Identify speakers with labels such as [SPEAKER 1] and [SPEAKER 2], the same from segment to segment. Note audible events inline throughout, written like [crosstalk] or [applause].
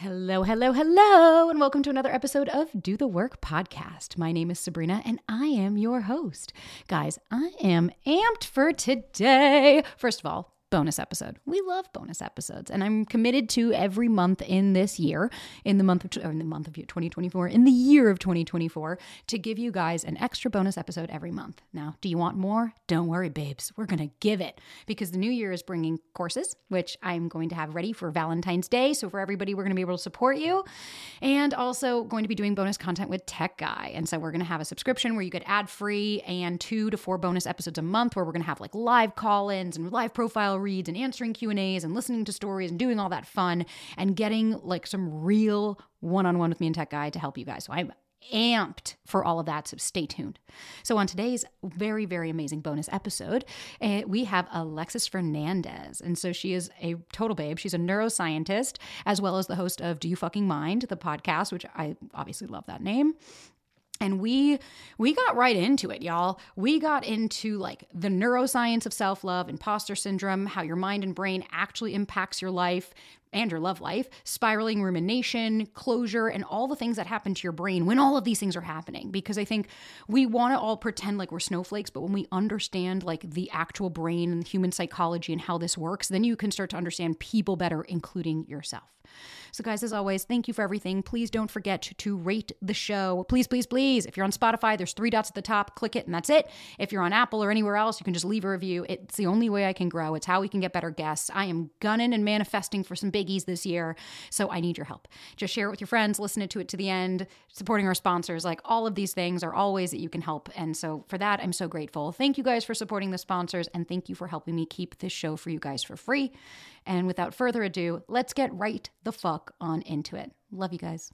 [SPEAKER 1] Hello, hello, hello, and welcome to another episode of Do the Work podcast. My name is Sabrina and I am your host. Guys, I am amped for today. First of all, bonus episode. We love bonus episodes, and I'm committed to every month in this year, in the month of in the month of 2024, in the year of 2024, to give you guys an extra bonus episode every month. Now, do you want more? Don't worry, babes. We're gonna give it because the new year is bringing courses, which I'm going to have ready for Valentine's Day. So for everybody, we're gonna be able to support you, and also going to be doing bonus content with Tech Guy. And so we're gonna have a subscription where you get ad free and two to four bonus episodes a month, where we're gonna have like live call-ins and live profile reads and answering Q&As and listening to stories and doing all that fun and getting like some real one-on-one with me and Tech Guy to help you guys. So I'm amped for all of that so stay tuned. So on today's very very amazing bonus episode uh, we have alexis fernandez. And so she is a total babe. She's a neuroscientist as well as the host of do you fucking mind the podcast which i obviously love that name and we we got right into it y'all. We got into like the neuroscience of self-love imposter syndrome how your mind and brain actually impacts your life and your love life spiraling rumination closure and all the things that happen to your brain when all of these things are happening. Because i think we want to all pretend like we're snowflakes but when we understand like the actual brain and human psychology and how this works then you can start to understand people better including yourself so, guys, as always, thank you for everything. Please don't forget to rate the show. Please, please, please. If you're on Spotify, there's three dots at the top. Click it, and that's it. If you're on Apple or anywhere else, you can just leave a review. It's the only way I can grow. It's how we can get better guests. I am gunning and manifesting for some biggies this year, so I need your help. Just share it with your friends, listen to it to the end, supporting our sponsors. Like all of these things are all ways that you can help. And so, for that, I'm so grateful. Thank you guys for supporting the sponsors, and thank you for helping me keep this show for you guys for free. And without further ado, let's get right the fuck on into it. Love you guys.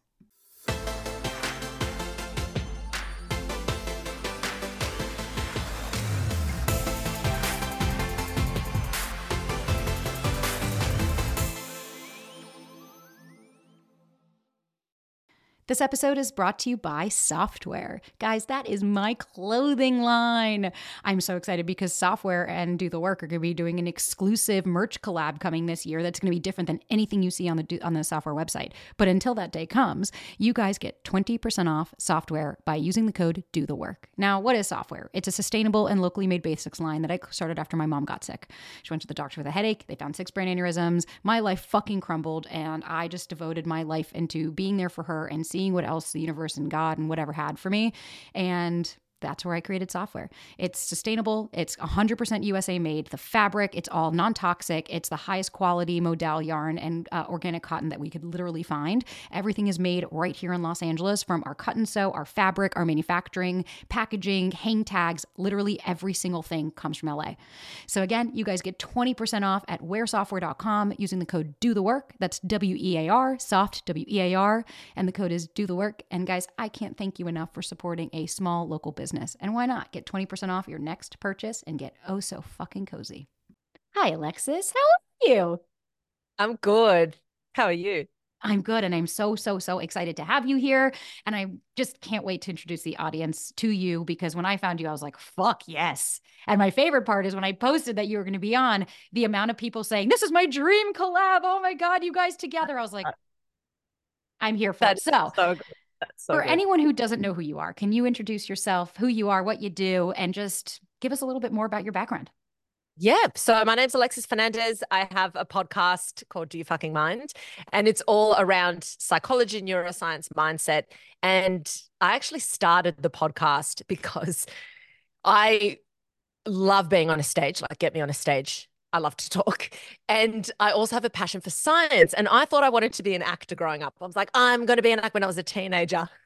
[SPEAKER 1] This episode is brought to you by Softwear. Guys, that is my clothing line. I'm so excited because Softwear and Do the Work are going to be doing an exclusive merch collab coming this year that's going to be different than anything you see on the on the Softwear website. But until that day comes, you guys get 20% off Softwear by using the code Do the Work. Now, what is Softwear? It's a sustainable and locally made basics line that I started after my mom got sick. She went to the doctor with a headache, they found six brain aneurysms. My life fucking crumbled and I just devoted my life into being there for her and seeing what else the universe and God and whatever had for me. And that's where I created Softwear. It's sustainable. It's 100% USA made. The fabric, it's all non toxic. It's the highest quality modal yarn and uh, organic cotton that we could literally find. Everything is made right here in Los Angeles from our cut and sew, our fabric, our manufacturing, packaging, hang tags. Literally every single thing comes from LA. So again, you guys get 20% off at wearsoftwear.com using the code do the work. That's W E A R, soft W E A R. And the code is do the work. And guys, I can't thank you enough for supporting a small local business business. And why not get 20% off your next purchase and get oh so fucking cozy? Hi, Alexis. How are you?
[SPEAKER 2] I'm good. How are you?
[SPEAKER 1] I'm good. And I'm so, so, so excited to have you here. And I just can't wait to introduce the audience to you because when I found you, I was like, fuck yes. And my favorite part is when I posted that you were going to be on, the amount of people saying, This is my dream collab. Oh my God, you guys together. I was like, uh, I'm here for
[SPEAKER 2] That's
[SPEAKER 1] it. So,
[SPEAKER 2] so good. That's so
[SPEAKER 1] for
[SPEAKER 2] good.
[SPEAKER 1] anyone who doesn't know who you are, can you introduce yourself, who you are, what you do, and just give us a little bit more about your background?
[SPEAKER 2] Yeah. So my name's Alexis Fernandez. I have a podcast called Do You Fucking Mind? And it's all around psychology, neuroscience, mindset. And I actually started the podcast [laughs] because I love being on a stage, like get me on a stage. I love to talk. And I also have a passion for science. And I thought I wanted to be an actor growing up. I was like, I'm going to be an actor when I was a teenager. [laughs]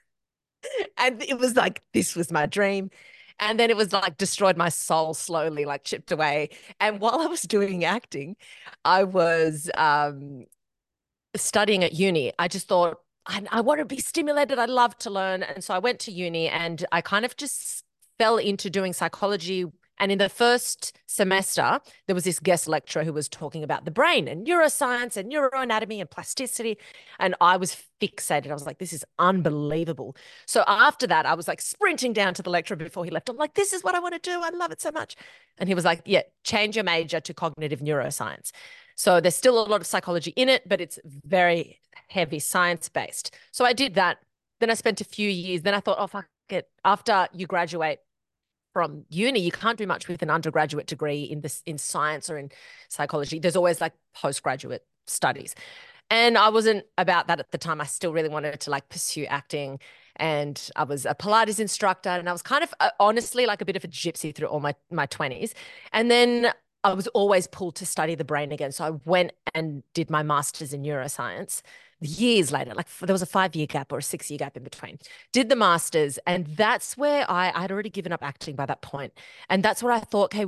[SPEAKER 2] And it was like, this was my dream. And then it was like destroyed my soul slowly, like chipped away. And while I was doing acting, I was um, studying at uni. I just thought, I, I want to be stimulated. I love to learn. And so I went to uni and I kind of just fell into doing psychology and in the first semester, there was this guest lecturer who was talking about the brain and neuroscience and neuroanatomy and plasticity. And I was fixated. I was like, this is unbelievable. So after that, I was like sprinting down to the lecturer before he left. I'm like, this is what I want to do. I love it so much. And he was like, yeah, change your major to cognitive neuroscience. So there's still a lot of psychology in it, but it's very heavy science based. So I did that. Then I spent a few years. Then I thought, oh, fuck it. After you graduate, from uni you can't do much with an undergraduate degree in this in science or in psychology. There's always like postgraduate studies. And i wasn't about that at the time. I still really wanted to like pursue acting. And i was a pilates instructor and i was kind of uh, honestly like a bit of a gypsy through all my my 20s and then i was always pulled to study the brain again. So i went and did my masters in neuroscience years later, like there was a five year gap or a six year gap in between, did the masters. And that's where I, I'd already given up acting by that point. And that's where I thought, okay,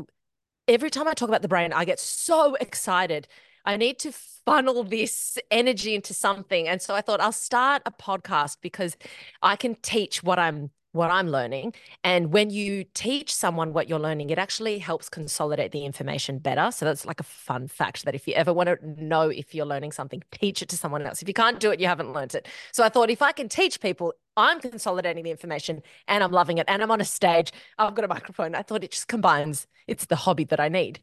[SPEAKER 2] every time I talk about the brain, I get so excited. I need to funnel this energy into something. And so I thought I'll start a podcast because I can teach what I'm what I'm learning. And when you teach someone what you're learning, it actually helps consolidate the information better. So that's like a fun fact that if you ever want to know if you're learning something, teach it to someone else. If you can't do it, you haven't learned it. So I thought if I can teach people, I'm consolidating the information and I'm loving it. And I'm on a stage, I've got a microphone. I thought it just combines, it's the hobby that I need.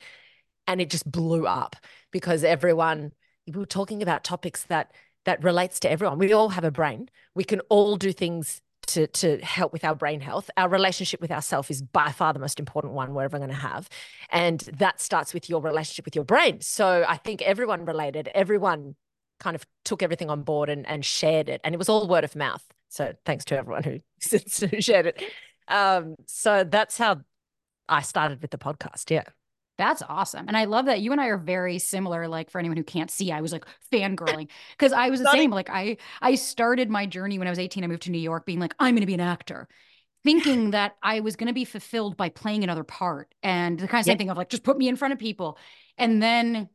[SPEAKER 2] And it just blew up because everyone, we were talking about topics that that relates to everyone. We all have a brain. We can all do things to to help with our brain health. Our relationship with ourself is by far the most important one we're ever going to have, and that starts with your relationship with your brain. So I think everyone related, everyone kind of took everything on board and and shared it, and it was all word of mouth. So thanks to everyone who, [laughs] who shared it. Um, so that's how I started with the podcast. Yeah.
[SPEAKER 1] That's awesome. And I love that you and I are very similar. Like for anyone who can't see, I was like fangirling because I was the same. Like I I started my journey when I was 18. I moved to New York being like, I'm gonna be an actor. Thinking that I was gonna be fulfilled by playing another part. And the kind of same thing of like, just put me in front of people. And then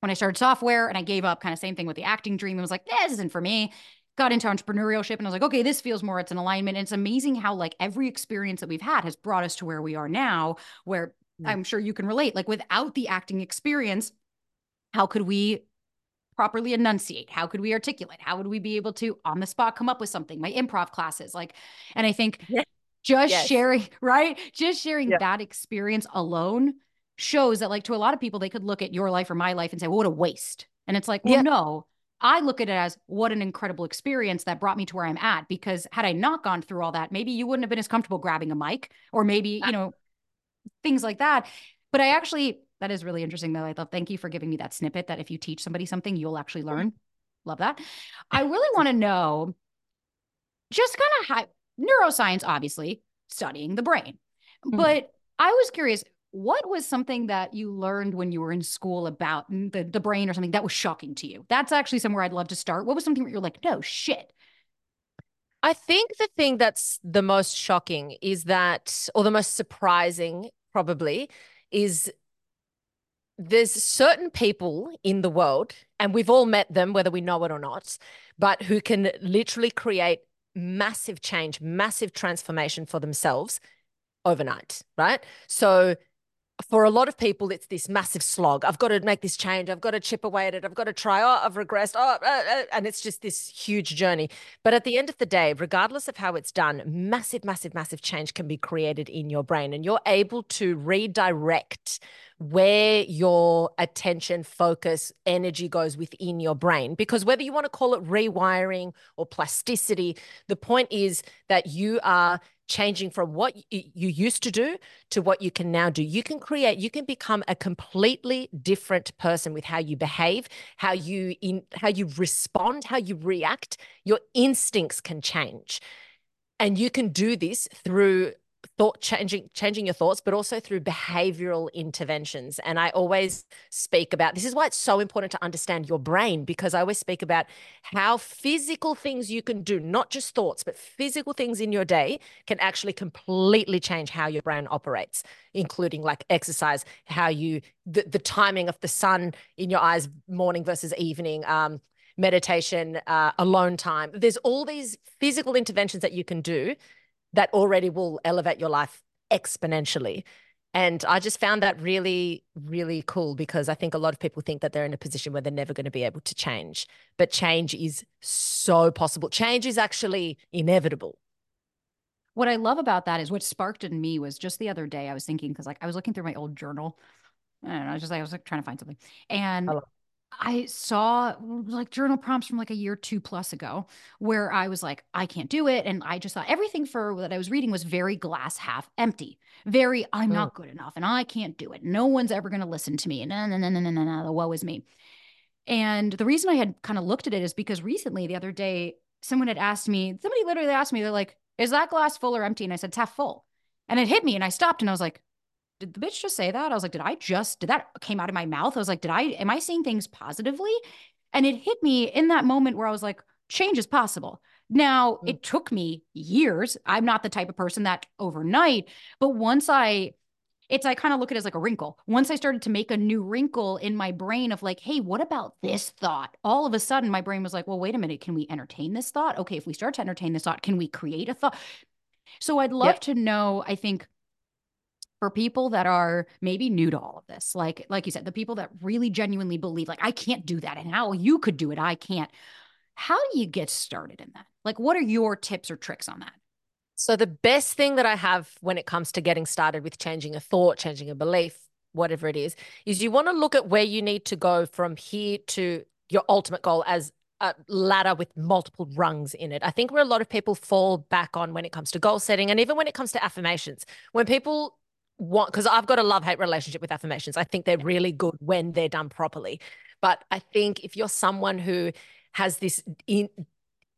[SPEAKER 1] when I started Softwear and I gave up, kind of same thing with the acting dream, it was like, this isn't for me got into entrepreneurship and I was like, okay, this feels more, it's an alignment. And it's amazing how like every experience that we've had has brought us to where we are now, where. Mm. I'm sure you can relate. Like without the acting experience, how could we properly enunciate? How could we articulate? How would we be able to on the spot come up with something? My improv classes, like, and I think yes. just yes. sharing, [laughs] right? Just sharing that experience alone shows that, like, to a lot of people, they could look at your life or my life and say, well, what a waste. And it's like, well, no, I look at it as what an incredible experience that brought me to where I'm at. Because had I not gone through all that, maybe you wouldn't have been as comfortable grabbing a mic, or maybe, you know, things like that. But I actually, that is really interesting though. I thought, thank you for giving me that snippet that if you teach somebody something, you'll actually learn. Love that. I really want to know just kind of how neuroscience, obviously, studying the brain. Mm-hmm. But I was curious, what was something that you learned when you were in school about the, the brain or something that was shocking to you? That's actually somewhere I'd love to start. What was something where you're like, no shit,
[SPEAKER 2] I think the thing that's the most shocking is that, or the most surprising probably, is there's certain people in the world, and we've all met them, whether we know it or not, but who can literally create massive change, massive transformation for themselves overnight, right? So for a lot of people, it's this massive slog. I've got to make this change. I've got to chip away at it. I've got to try. Oh, I've regressed. Oh, uh, uh, and it's just this huge journey. But at the end of the day, regardless of how it's done, massive, massive, massive change can be created in your brain, and you're able to redirect where your attention, focus, energy goes within your brain. Because whether you want to call it rewiring or plasticity, the point is that you are changing from what you used to do to what you can now do. You can create, you can become a completely different person with how you behave, how you in how you respond, how you react. Your instincts can change. And you can do this through thought changing changing your thoughts but also through behavioral interventions. And i always speak about this is why it's so important to understand your brain because i always speak about how physical things you can do not just thoughts but physical things in your day can actually completely change how your brain operates including like exercise how you the, the timing of the sun in your eyes morning versus evening um meditation uh, alone time. There's all these physical interventions that you can do that already will elevate your life exponentially. And I just found that really, really cool because I think a lot of people think that they're in a position where they're never going to be able to change. But change is so possible. Change is actually inevitable.
[SPEAKER 1] What I love about that is what sparked in me was just the other day I was thinking because like I was looking through my old journal. I don't know, I was just like I was like trying to find something. And I saw like journal prompts from like a year two plus ago where I was like, I can't do it. And I just thought everything for that I was reading was very glass half empty, very, I'm not good enough and I can't do it. No one's ever going to listen to me. And no, no, no, no, no, no, the woe is me. And the reason I had kind of looked at it is because recently, the other day, someone had asked me, somebody literally asked me, they're like, is that glass full or empty? And I said, it's half full. And it hit me and I stopped and I was like, did the bitch just say that? I was like, did I just, did that came out of my mouth? I was like, did I, am I seeing things positively? And it hit me in that moment where I was like, change is possible. Now, mm. it took me years. I'm not the type of person that overnight, but once I, it's I kind of look at it as like a wrinkle. Once I started to make a new wrinkle in my brain of like, hey, what about this thought? All of a sudden, my brain was like, well, wait a minute, can we entertain this thought? Okay, if we start to entertain this thought, can we create a thought? So I'd love to know, I think, for people that are maybe new to all of this like like you said the people that really genuinely believe like i can't do that and how you could do it i can't how do you get started in that like what are your tips or tricks on that
[SPEAKER 2] so the best thing that i have when it comes to getting started with changing a thought changing a belief whatever it is is you want to look at where you need to go from here to your ultimate goal as a ladder with multiple rungs in it. I think where a lot of people fall back on when it comes to goal setting and even when it comes to affirmations. When people want because I've got a love hate relationship with affirmations. I think they're really good when they're done properly. But I think if you're someone who has this in,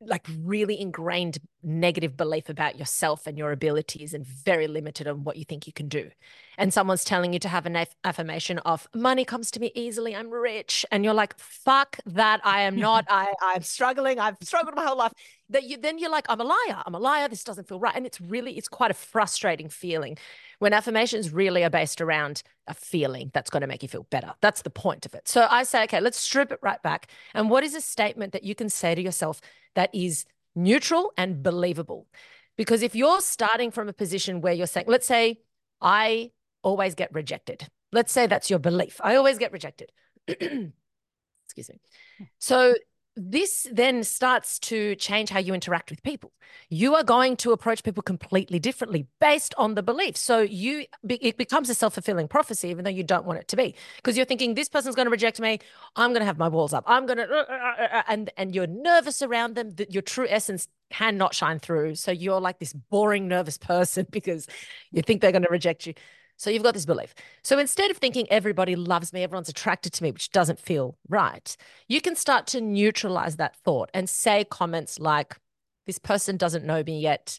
[SPEAKER 2] like really ingrained negative belief about yourself and your abilities and very limited on what you think you can do. And someone's telling you to have an aff- affirmation of money comes to me easily, I'm rich. And you're like, fuck that. I am not. I, [laughs] I'm struggling. I've struggled my whole life. That you then you're like, I'm a liar. I'm a liar. This doesn't feel right. And it's really, it's quite a frustrating feeling when affirmations really are based around a feeling that's going to make you feel better. That's the point of it. So I say, okay, let's strip it right back. And what is a statement that you can say to yourself that is neutral and believable. Because if you're starting from a position where you're saying, let's say, I always get rejected. Let's say that's your belief. I always get rejected. [clears throat] Excuse me. So this then starts to change how you interact with people. You are going to approach people completely differently based on the belief. So you it becomes a self-fulfilling prophecy even though you don't want it to be because you're thinking this person's going to reject me, I'm going to have my walls up. I'm going [laughs] to and and you're nervous around them that your true essence cannot shine through. So you're like this boring nervous person [laughs] because you think they're going to reject you. So you've got this belief. So instead of thinking everybody loves me, everyone's attracted to me, which doesn't feel right, you can start to neutralize that thought and say comments like, this person doesn't know me yet.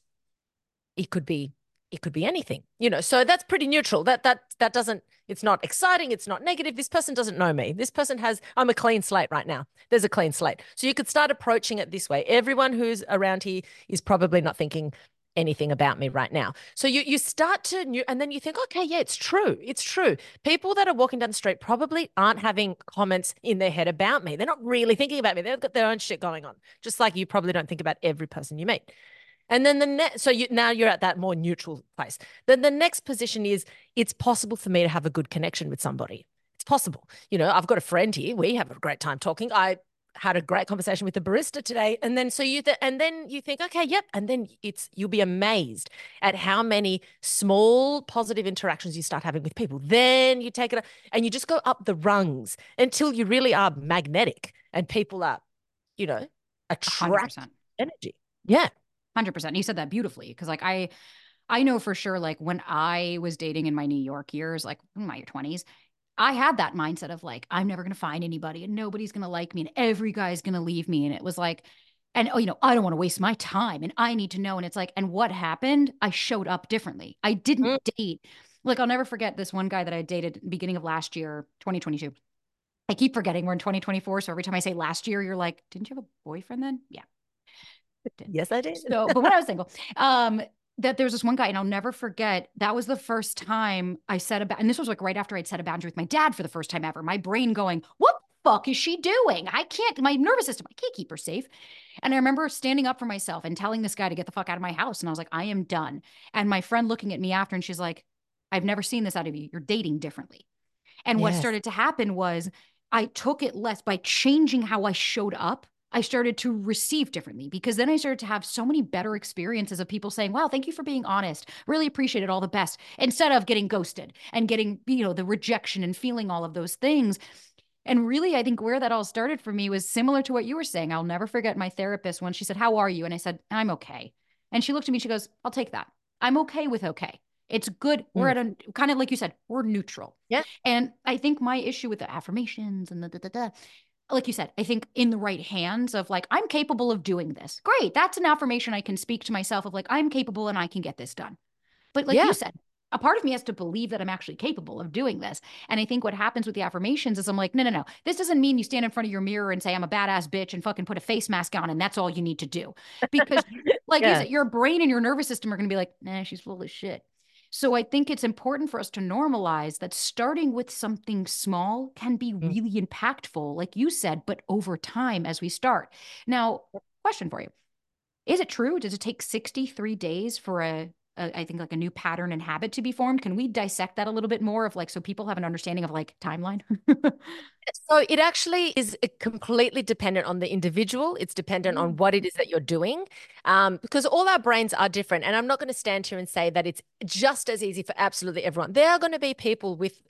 [SPEAKER 2] It could be, it could be anything, you know. So that's pretty neutral. That that that doesn't, it's not exciting, it's not negative. This person doesn't know me. This person has, I'm a clean slate right now. There's a clean slate. So you could start approaching it this way. Everyone who's around here is probably not thinking, anything about me right now. So you you start to new and then you think, okay, yeah, it's true. It's true. People that are walking down the street probably aren't having comments in their head about me. They're not really thinking about me. They've got their own shit going on. Just like you probably don't think about every person you meet. And then the next, so you now you're at that more neutral place. Then the next position is it's possible for me to have a good connection with somebody. It's possible. You know, I've got a friend here. We have a great time talking. I had a great conversation with the barista today and then so you th- and then you think okay yep and then it's you'll be amazed at how many small positive interactions you start having with people. Then you take it and you just go up the rungs until you really are magnetic and people are you know attract 100%. energy. Yeah.
[SPEAKER 1] 100% you said that beautifully because like i i know for sure like when i was dating in my new york years like in my 20s I had that mindset of like, I'm never going to find anybody and nobody's going to like me and every guy's going to leave me. And it was like, and oh you know i don't want to waste my time and i need to know. And it's like and what happened? I showed up differently. I didn't mm. date. Like i'll never forget this one guy that i dated beginning of last year 2022 i keep forgetting we're in 2024 so every time i say last year you're like didn't you have a boyfriend then? Yeah.
[SPEAKER 2] Yes i did.
[SPEAKER 1] So but when i [laughs] was single um that there's this one guy, and I'll never forget. That was the first time I said about, and this was like right after I'd set a boundary with my dad for the first time ever. My brain going, "What the fuck is she doing? I can't. My nervous system, I can't keep her safe." And I remember standing up for myself and telling this guy to get the fuck out of my house, and I was like, "I am done." And my friend looking at me after, and she's like, "I've never seen this out of you. You're dating differently." And yes. what started to happen was I took it less by changing how I showed up I started to receive differently because then I started to have so many better experiences of people saying, wow, thank you for being honest. Really appreciate it. All the best. Instead of getting ghosted and getting, you know, the rejection and feeling all of those things. And really, I think where that all started for me was similar to what you were saying. I'll never forget my therapist when she said, How are you? And I said, I'm okay. And she looked at me, she goes, I'll take that. I'm okay with okay. It's good. We're mm. at a kind of like you said, we're neutral.
[SPEAKER 2] Yeah.
[SPEAKER 1] And I think my issue with the affirmations and the da, da, da, like you said, I think in the right hands of like, I'm capable of doing this. Great. That's an affirmation I can speak to myself of like, I'm capable and I can get this done. But like yeah. you said, a part of me has to believe that I'm actually capable of doing this. And I think what happens with the affirmations is I'm like, no, no, no. This doesn't mean you stand in front of your mirror and say, I'm a badass bitch and fucking put a face mask on and that's all you need to do. Because [laughs] like yeah. you said, your brain and your nervous system are going to be like, nah, she's full of shit. So I think it's important for us to normalize that starting with something small can be mm. really impactful, like you said, but over time as we start. Now, question for you. Is it true? Does it take 63 days for a, a I think like a new pattern and habit to be formed? Can we dissect that a little bit more of like so people have an understanding of like timeline? [laughs]
[SPEAKER 2] So it actually is uh, completely dependent on the individual. It's dependent mm. on what it is that you're doing, um, because all our brains are different. And I'm not going to stand here and say that it's just as easy for absolutely everyone. There are going to be people with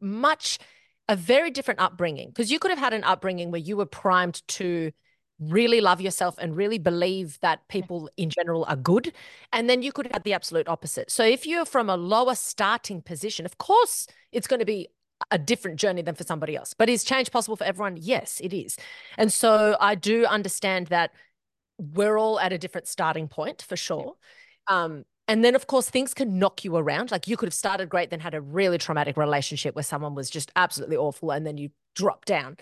[SPEAKER 2] much a very different upbringing because you could have had an upbringing where you were primed to really love yourself and really believe that people in general are good. And then you could have the absolute opposite. So if you're from a lower starting position, of course, it's going to be a different journey than for somebody else. But is change possible for everyone? Yes, it is. And so I do understand that we're all at a different starting point for sure. Um, and then, of course, things can knock you around. Like you could have started great, then had a really traumatic relationship where someone was just absolutely awful, and then you drop down.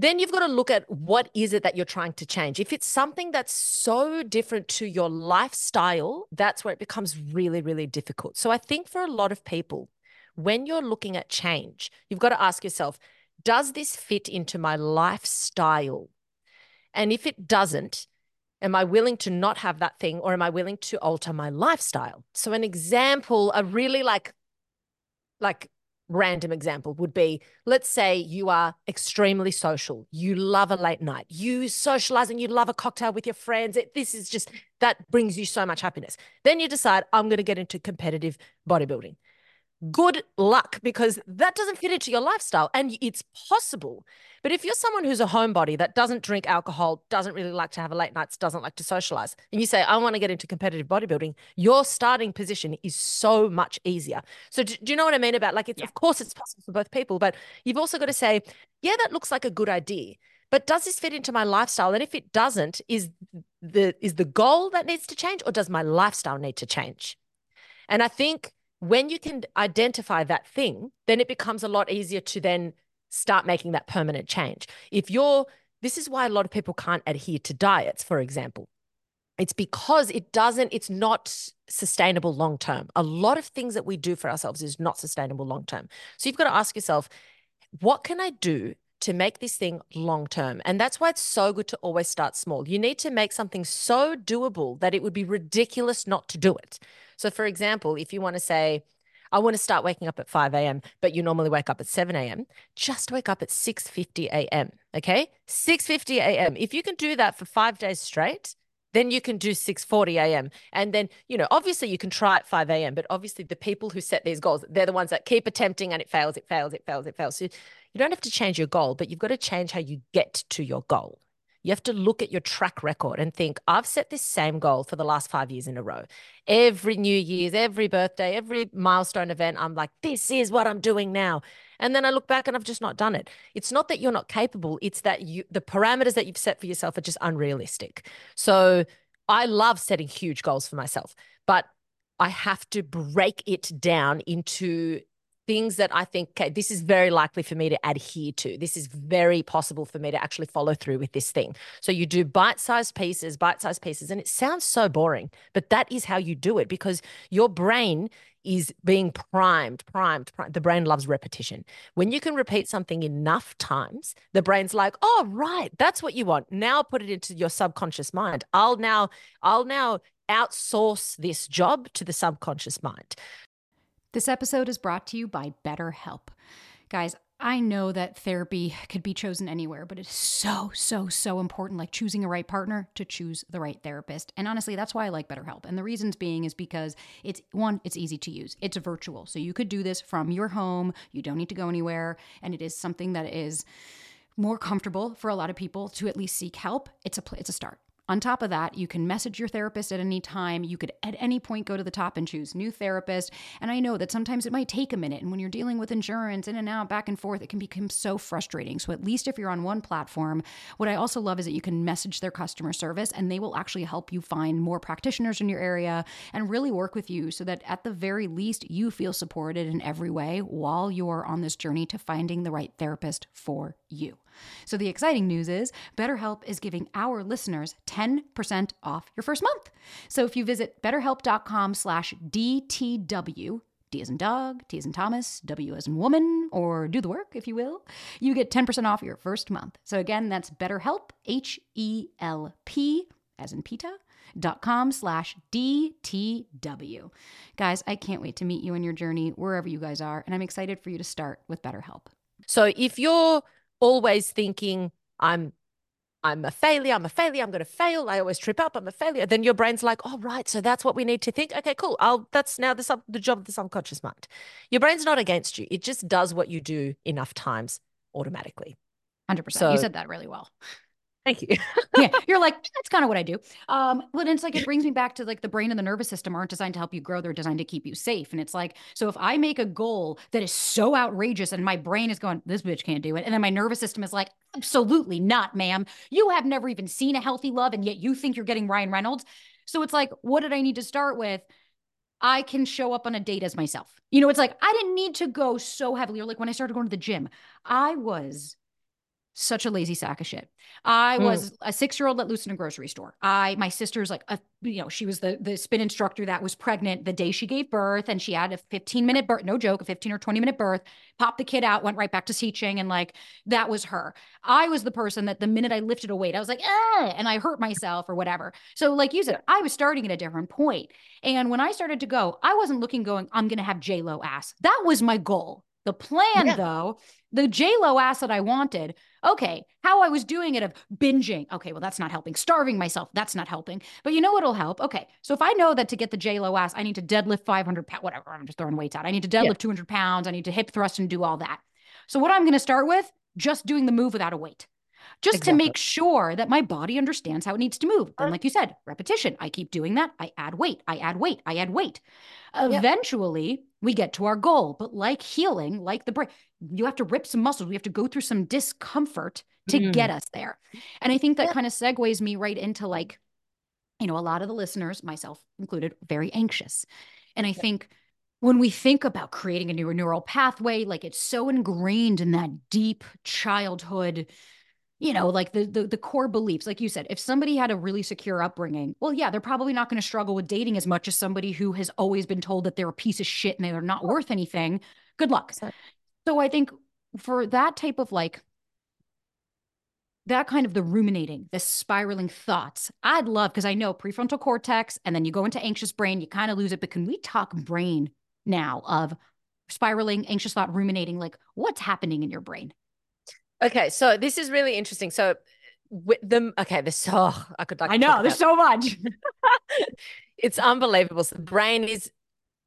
[SPEAKER 2] Then you've got to look at what is it that you're trying to change. If it's something that's so different to your lifestyle, that's where it becomes really, really difficult. So I think for a lot of people, when you're looking at change, you've got to ask yourself, does this fit into my lifestyle? And if it doesn't, am I willing to not have that thing or am I willing to alter my lifestyle? So an example, a really like like random example would be let's say you are extremely social. You love a mm. late night. You socialize and you love a cocktail with your friends. It, this is just that brings you so much happiness. Then you decide I'm going to get into competitive bodybuilding good luck because that doesn't fit into your lifestyle and it's possible. But if you're someone who's a homebody that doesn't drink alcohol, doesn't really like to have a late nights, doesn't like to socialize, and you say, I want to get into competitive bodybuilding, your starting position is so much easier. So, do, do you know what I mean about like, it's, yeah. of course, it's possible for both people, but you've also got to say, yeah, that looks like a good idea. But does this fit into my lifestyle? And if it doesn't, is the is the goal that needs to change, or does my lifestyle need to change? And I think when you can identify that thing, then it becomes a lot easier to then start making that permanent change. If you're, this is why a lot of people can't adhere to diets, for example. It's because it doesn't, it's not sustainable long term. A lot of things that we do for ourselves is not sustainable long term. So you've got to ask yourself, what can I do to make this thing long term. And that's why it's so good to always start small. You need to make something so doable that it would be ridiculous not to do it. So, for example, if you want to say, I want to start waking up at 5 a.m., but you normally wake up at 7 a.m., just wake up at 6:50 a.m. Okay? 6:50 a.m. If you can do that for five days straight, then you can do 6:40 a.m. And then, you know, obviously you can try at 5 a.m., but obviously the people who set these goals, they're the ones that keep attempting and it fails, it fails, it fails, it fails. So you don't have to change your goal, but you've got to change how you get to your goal. You have to look at your track record and think, I've set this same goal for the last five years in a row. Every New Year's, every birthday, every milestone event, I'm like, this is what I'm doing now. And then I look back and I've just not done it. It's not that you're not capable, it's that you the parameters that you've set for yourself are just unrealistic. So I love setting huge goals for myself, but I have to break it down into things that I think, okay, this is very likely for me to adhere to. This is very possible for me to actually follow through with this thing. So you do bite sized pieces, bite sized pieces. And it sounds so boring, but that is how you do it because your brain is being primed, primed, primed. The brain loves repetition. When you can repeat something enough times, the brain's like, oh, right, that's what you want. Now put it into your subconscious mind. I'll now, I'll now outsource this job to the subconscious mind.
[SPEAKER 1] This episode is brought to you by BetterHelp. Guys, I know that therapy could be chosen anywhere, but it's so, so, so important, like choosing a right partner to choose the right therapist. And honestly, that's why I like BetterHelp. And the reasons being is because it's one, it's easy to use, it's virtual. So you could do this from your home, you don't need to go anywhere. And it is something that is more comfortable for a lot of people to at least seek help. It's a, it's a start. On top of that, you can message your therapist at any time. You could at any point go to the top and choose new therapist. And I know that sometimes it might take a minute. And when you're dealing with insurance in and out, back and forth, it can become so frustrating. So at least if you're on one platform, what I also love is that you can message their customer service and they will actually help you find more practitioners in your area and really work with you so that at the very least you feel supported in every way while you're on this journey to finding the right therapist for you. So the exciting news is BetterHelp is giving our listeners 10% off your first month. So if you visit betterhelp.com slash DTW, D as in dog, T as in Thomas, W as in woman, or do the work, if you will, you get 10% off your first month. So again, that's BetterHelp, H E L P, as in Pita, dot com slash DTW. Guys, I can't wait to meet you in your journey wherever you guys are, and I'm excited for you to start with BetterHelp.
[SPEAKER 2] So if you're always thinking I'm I'm a failure, I'm a failure, I'm going to fail. I always trip up, I'm a failure. Then your brain's like, oh, right. So that's what we need to think. Okay, cool. I'll, that's now the, sub, the job of the subconscious mind. Your brain's not against you. It just does what you do enough times automatically.
[SPEAKER 1] 100%. So, you said that really well.
[SPEAKER 2] Thank you.
[SPEAKER 1] yeah, [laughs] you're like that's kind of what I do. Um, but it's like it brings me back to like the brain and the nervous system aren't designed to help you grow; they're designed to keep you safe. And it's like, so if I make a goal that is so outrageous, and my brain is going, "This bitch can't do it," and then my nervous system is like, "Absolutely not, ma'am. You have never even seen a healthy love, and yet you think you're getting Ryan Reynolds." So it's like, what did I need to start with? I can show up on a date as myself. You know, it's like I didn't need to go so heavily. Or like when I started going to the gym, I was such a lazy sack of shit. I mm. was a six year old let loose in a grocery store. I, my sister's like a, you know, she was the the spin instructor that was pregnant the day she gave birth, and she had a 15 minute birth, no joke, a 15 or 20 minute birth. Popped the kid out, went right back to teaching, and like that was her. I was the person that the minute I lifted a weight, I was like, eh, and I hurt myself or whatever. So, like you said, I was starting at a different point. And when I started to go, I wasn't looking going, I'm gonna have J Lo ass. That was my goal. The plan, yeah. though, the J Lo ass that I wanted. Okay, how I was doing it of binging. Okay, well that's not helping. Starving myself. That's not helping. But you know what'll help? Okay, so if I know that to get the J Lo ass, I need to deadlift 500 pounds. Whatever. I'm just throwing weights out. I need to deadlift yeah. 200 pounds. I need to hip thrust and do all that. So what I'm going to start with, just doing the move without a weight just exactly. to make sure that my body understands how it needs to move. And like you said, repetition. I keep doing that. I add weight. I add weight. I add weight. Eventually, we get to our goal. But like healing, like the brain, you have to rip some muscles. We have to go through some discomfort to mm. get us there. And I think that yeah. kind of segues me right into like, you know, a lot of the listeners, myself included, very anxious. And I yeah. think when we think about creating a new neural pathway, like it's so ingrained in that deep childhood you know like the, the the core beliefs like you said if somebody had a really secure upbringing well yeah they're probably not going to struggle with dating as much as somebody who has always been told that they're a piece of shit and they're not worth anything good luck. So i think for that type of like that kind of the ruminating the spiraling thoughts i'd love because i know prefrontal cortex and then you go into anxious brain you kind of lose it but can we talk brain now of spiraling anxious thought ruminating like what's happening in your brain
[SPEAKER 2] Okay, so this is really interesting. So with them, okay, there's so oh, I could like
[SPEAKER 1] I know there's so much. [laughs]
[SPEAKER 2] it's unbelievable. So the brain is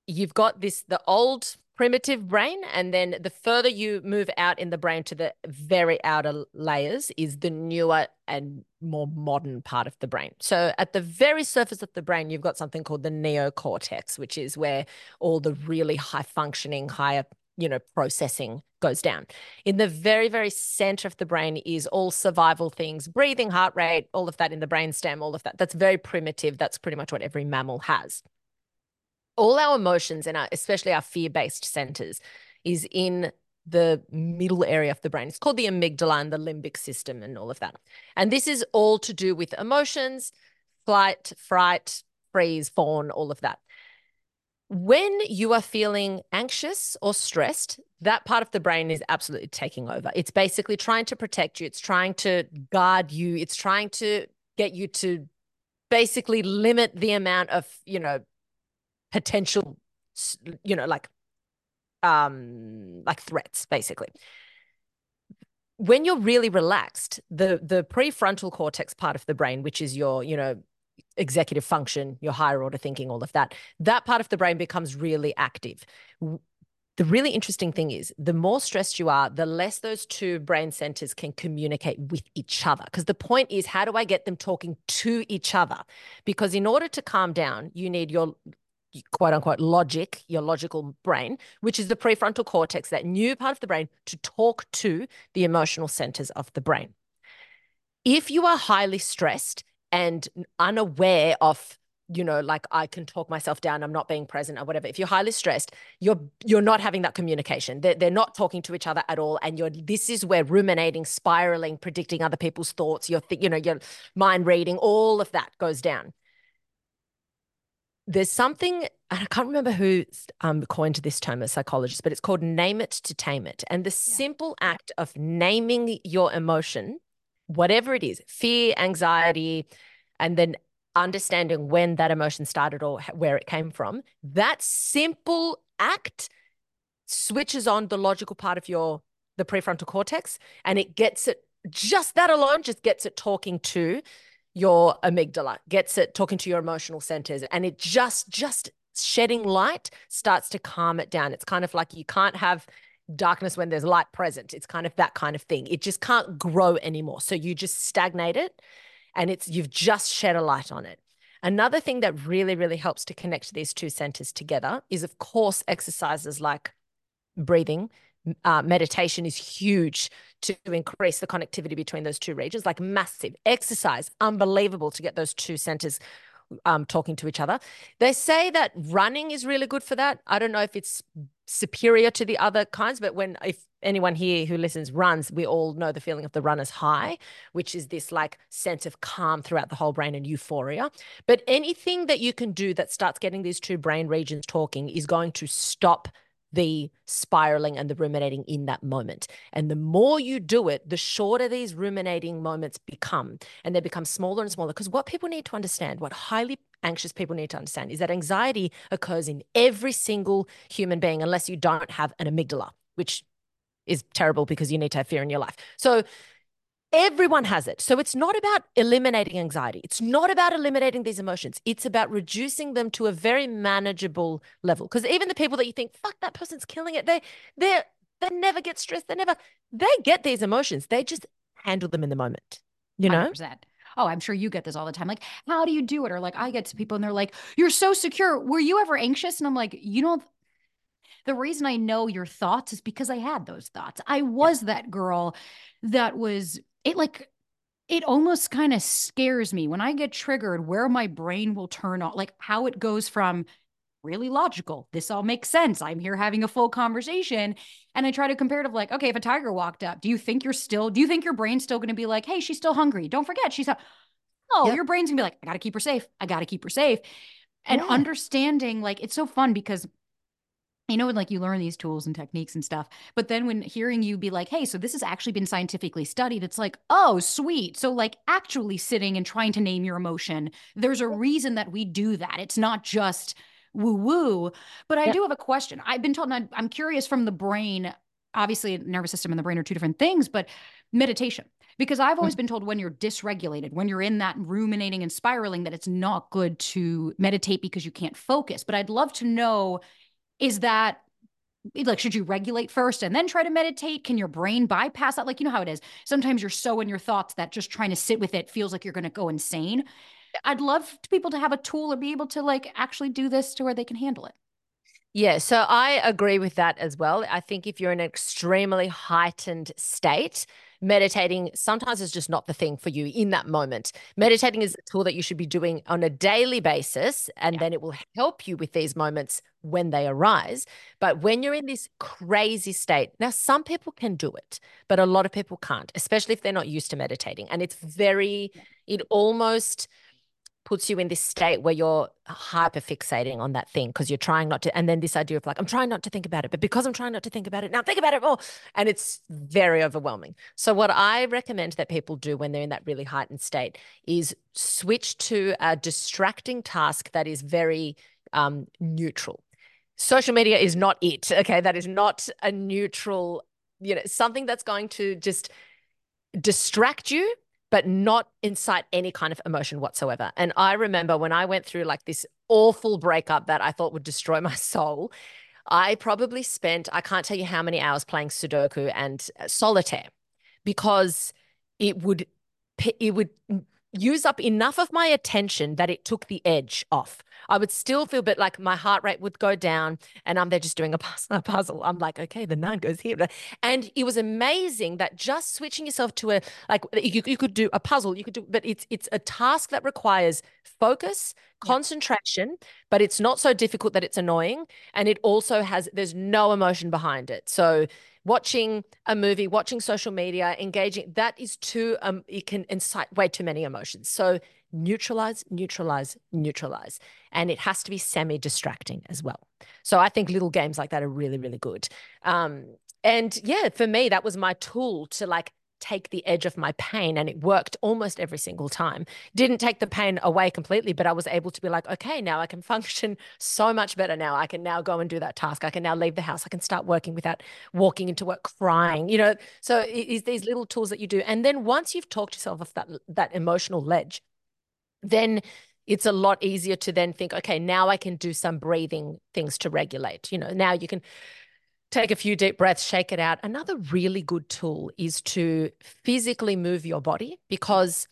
[SPEAKER 2] you've got this the old primitive brain and then the further you move out in the brain to the very outer layers is the newer and more modern part of the brain. So at the very surface of the brain you've got something called the neocortex which is where all the really high functioning higher you know, processing goes down. In the very, very center of the brain is all survival things, breathing, heart rate, all of that in the brainstem, all of that. That's very primitive. That's pretty much what every mammal has. All our emotions and our, especially our fear-based centers is in the middle area of the brain. It's called the amygdala and the limbic system and all of that. And this is all to do with emotions, flight, fright, freeze, fawn, all of that. When you are feeling anxious or stressed, that part of the brain is absolutely taking over. It's basically trying to protect you, it's trying to guard you, it's trying to get you to basically limit the amount of, you know, potential, you know, like um like threats basically. When you're really relaxed the the prefrontal cortex part of the brain which is your you know executive function your higher order thinking all of that that part of the brain becomes really active. The really interesting thing is the more stressed you are the less those two brain centers can communicate with each other. Because the point is how do i get them talking to each other? Because in order to calm down you need your quote unquote logic, your logical brain, which is the prefrontal cortex, that new part of the brain to talk to the emotional centers of the brain. If you are highly stressed and unaware of you know like i can talk myself down i'm not being present or whatever if you're highly stressed you're you're not having that communication they're, they're not talking to each other at all and you're this is where ruminating spiraling predicting other people's thoughts your th- you know your mind reading all of that goes down there's something and I can't remember who um, coined this term a psychologist, but it's called name it to tame it. And the yeah. simple act of naming your emotion, whatever it is, fear, anxiety, and then understanding when that emotion started or where it came from, that simple act switches on the logical part of your the prefrontal cortex and it gets it just that alone just gets it talking to your amygdala, gets it talking to your emotional centers, and it just just shedding light starts to calm it down. It's kind of like you can't have darkness when there's light present. It's kind of that kind of thing. It just can't grow anymore. So you just stagnate it and it's you've just shed a light on it. Another thing that really, really helps to connect these two centers together is, of course, exercises like breathing, uh, meditation is huge to increase the connectivity between those two regions, like massive exercise, unbelievable to get those two centers um, talking to each other. They say that running is really good for that. I don't know if it's superior to the other kinds, but when if anyone here who listens runs, we all know the feeling of the runner's high, which is this like sense of calm throughout the whole brain and euphoria. But anything that you can do that starts getting these two brain regions talking is going to stop the spiraling and the ruminating in that moment. And the more you do it, the shorter these ruminating moments become. And they become smaller and smaller. Because what people need to understand, what highly anxious people need to understand, is that anxiety occurs in every single human being unless you don't have an amygdala, which is terrible because you need to have fear in your life. So Everyone has it. So it's not about eliminating anxiety. It's not about eliminating these emotions. It's about reducing them to a very manageable level. Because even the people that you think, fuck, that person's killing it, they they they never get stressed. They never they get these emotions. They just handle them in the moment. You know?
[SPEAKER 1] 100%. Oh, I'm sure you get this all the time. Like, how do you do it? Or like I get to people and they're like, You're so secure. Were you ever anxious? And I'm like, you don't the reason I know your thoughts is because I had those thoughts. I was that girl that was it like it almost kind of scares me when I get triggered where my brain will turn on, like how it goes from really logical. This all makes sense. I'm here having a full conversation. And I try to compare it to like, okay, if a tiger walked up, do you think you're still, do you think your brain's still going to be like, hey, she's still hungry? Don't forget, she's, oh, yep. your brain's gonna be like, I got to keep her safe. I got to keep her safe. And yeah. understanding, like, it's so fun because you know, when like you learn these tools and techniques and stuff, but then when hearing you be like, hey, so this has actually been scientifically studied, it's like, oh, sweet. So, like, actually sitting and trying to name your emotion, there's a reason that we do that. It's not just woo woo. But I yeah. do have a question. I've been told, I'm curious from the brain, obviously, nervous system and the brain are two different things, but meditation. Because I've always mm-hmm. been told when you're dysregulated, when you're in that ruminating and spiraling, that it's not good to meditate because you can't focus. But I'd love to know is that like should you regulate first and then try to meditate? Can your brain bypass that? Like you know how it is. Sometimes you're so in your thoughts that just trying to sit with it feels like you're going to go insane. I'd love people to have a tool or be able to like actually do this to where they can handle it
[SPEAKER 2] Yeah, so I agree with that as well. I think if you're in an extremely heightened state, meditating sometimes is just not the thing for you in that moment. Meditating is a tool that you should be doing on a daily basis, and yeah. then it will help you with these moments when they arise. But when you're in this crazy state, now some people can do it, but a lot of people can't, especially if they're not used to meditating. And it's very, it almost, puts you in this state where you're hyper fixating on that thing because you're trying not to and then this idea of like i'm trying not to think about it but because i'm trying not to think about it now think about it more. And it's very overwhelming. So what i recommend that people do when they're in that really heightened state is switch to a distracting task that is very um, neutral. Social media is not it okay? That is not a neutral you know something that's going to just distract you but not incite any kind of emotion whatsoever. And I remember when I went through like this awful breakup that I thought would destroy my [laughs] soul, I probably spent, I can't tell you how many hours playing Sudoku and uh, solitaire because it would it would use up enough of my attention that it took the edge off. I would still feel, but like my heart rate would go down, and I'm there just doing a puzzle. I'm like, okay, the nine goes here, and it was amazing that just switching yourself to a like you, you could do a puzzle, you could do, but it's it's a task that requires focus, concentration, but it's not so difficult that it's annoying, and it also has there's no emotion behind it. So watching a movie, watching social media, engaging, that is too, um, it can incite way too many emotions. So neutralize, neutralize, neutralize. And it has to be semi distracting as well. So I think little games like that are really, really good. Um, and yeah, for me, that was my tool to like take the edge of my pain and it worked almost every single time. Didn't take the pain away completely but i was able to be like okay now i can function so much better now. I can now go and do that task. I can now leave the house. I can start working without walking into work crying you know? So it's these little tools that you do and then once you've talked yourself off that that emotional ledge then it's a lot easier to then think okay now i can do some breathing things to regulate you know? Now you can take a few deep breaths, shake it out. Another really good tool is to physically move your body because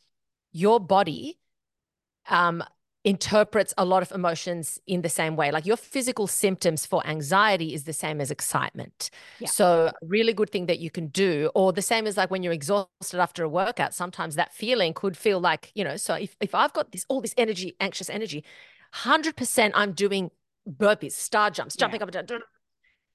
[SPEAKER 2] your body um, interprets a lot of emotions in the same way. Like your physical symptoms for anxiety is the same as excitement. Yeah. So, a really good thing that you can do, or the same as like when you're exhausted after a workout, sometimes that feeling could feel like, you know, so if, if I've got this, all this energy, anxious energy, 100% I'm doing burpees, star jumps, jumping yeah. up and down,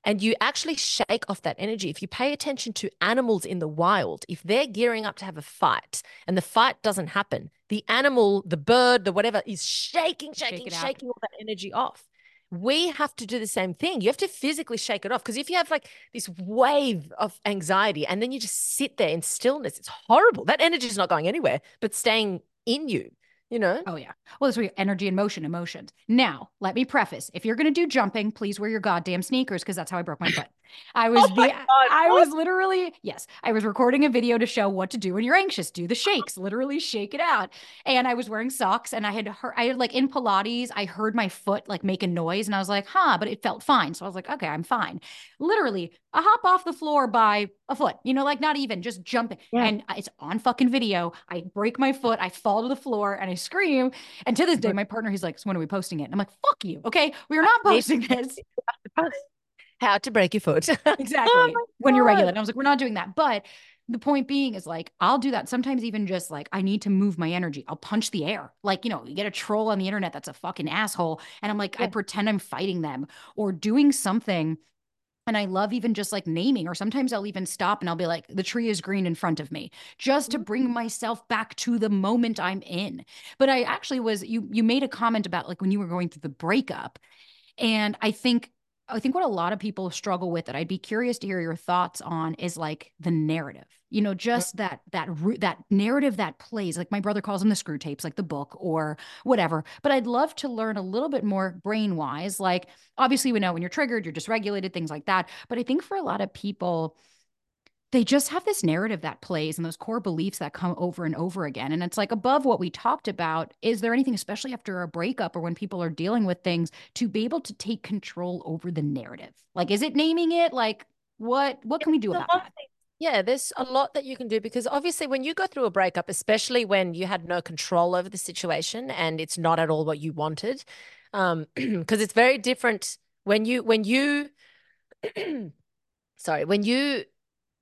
[SPEAKER 2] and you actually shake off that energy. If you pay attention to animals in the wild, if they're gearing up to have a fight and the fight doesn't happen, the animal, the bird, the whatever is shaking, shaking, shaking all that energy off. We have to do the same thing. You have to physically shake it off because if you have like this wave of anxiety and then you just sit there in stillness, it's horrible. That energy is not going anywhere, but staying in you you know?
[SPEAKER 1] Oh, yeah. Well, that's where energy and motion, emotions. Now, let me preface if you're going to do jumping, please wear your goddamn sneakers because that's how I broke my foot. I [laughs] was oh the, God, I was literally, yes, I was recording a video to show what to do when you're anxious. Do the shakes, literally shake it out. And I was wearing socks and I had heard, I had like in Pilates, I heard my foot like make a noise and I was like, huh, but it felt fine. So I was like, okay, I'm fine. Literally, a hop off the floor by a foot, you know, like not even just jumping. Yeah. And it's on fucking video. I break my foot, I fall to the floor and I scream. And to this day, my partner, he's like, so when are we posting it? And I'm like, fuck you. Okay. We are not posting this.
[SPEAKER 2] How to break your foot. [laughs]
[SPEAKER 1] exactly. Oh when you're regular. And I was like, we're not doing that. But the point being is like I'll do that sometimes even just like I need to move my energy. I'll punch the air. Like, you know, you get a troll on the internet that's a fucking asshole and I'm like yeah. I pretend I'm fighting them or doing something and I love even just like naming, or sometimes I'll even stop and I'll be like, the tree is green in front of me, just to bring mm. myself back to the moment I'm in. But I actually was, you you made a comment about like when you were going through the breakup. And I think I think what a lot of people struggle with that I'd be curious to hear your thoughts on is like the narrative. You know, just that that that narrative that plays. Like my brother calls them the screw tapes, like the book or whatever. But I'd love to learn a little bit more brain wise. Like obviously we know when you're triggered, you're dysregulated, things like that. But I think for a lot of people, they just have this narrative that plays and those core beliefs that come over and over again. And it's like above what we talked about, is there anything, especially after a breakup or when people are dealing with things, to be able to take control over the narrative? Like, is it naming it? Like, what what can we do about that?
[SPEAKER 2] Yeah, there's a lot that you can do because obviously, when you go through a breakup, especially when you had no control over the situation and it's not at all what you wanted, um, [clears throat] because it's very different when you when you [clears throat] sorry when you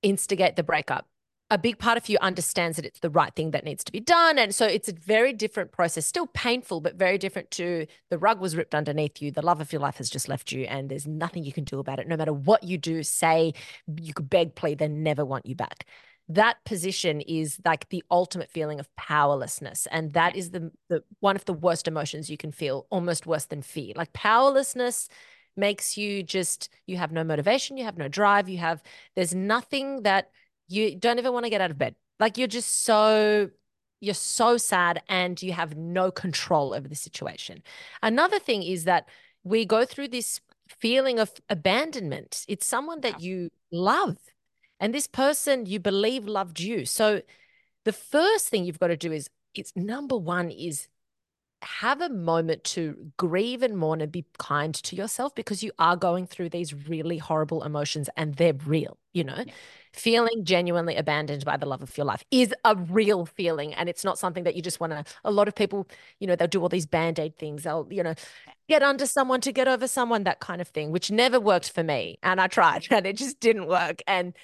[SPEAKER 2] instigate the breakup a big part of you understands that it's the right thing that needs to be done. And so it's a very different process, still painful, but very different to the rug was ripped underneath you. The love of your life has just left you, and there's nothing you can do about it. No matter what you do, say, you could beg, plead, they never want you back. That position is like the ultimate feeling of powerlessness. And that is the, the one of the worst emotions you can feel, almost worse than fear. Like powerlessness makes you just, you have no motivation, you have no drive, you have, there's nothing that you don't even want to get out of bed. Like you're just so you're so sad and you have no control over the situation. Another thing is that we go through this feeling of abandonment. It's someone that you love and this person you believe loved you. So the first thing you've got to do is it's number 1 is have a moment to grieve and mourn and be kind to yourself because you are going through these really horrible emotions and they're real, you know. Yeah feeling genuinely abandoned by the love of your life is a real feeling and it's not something that you just want to a lot of people you know they'll do all these band-aid things they'll you know get under someone to get over someone that kind of thing which never worked for me and i tried and it just didn't work and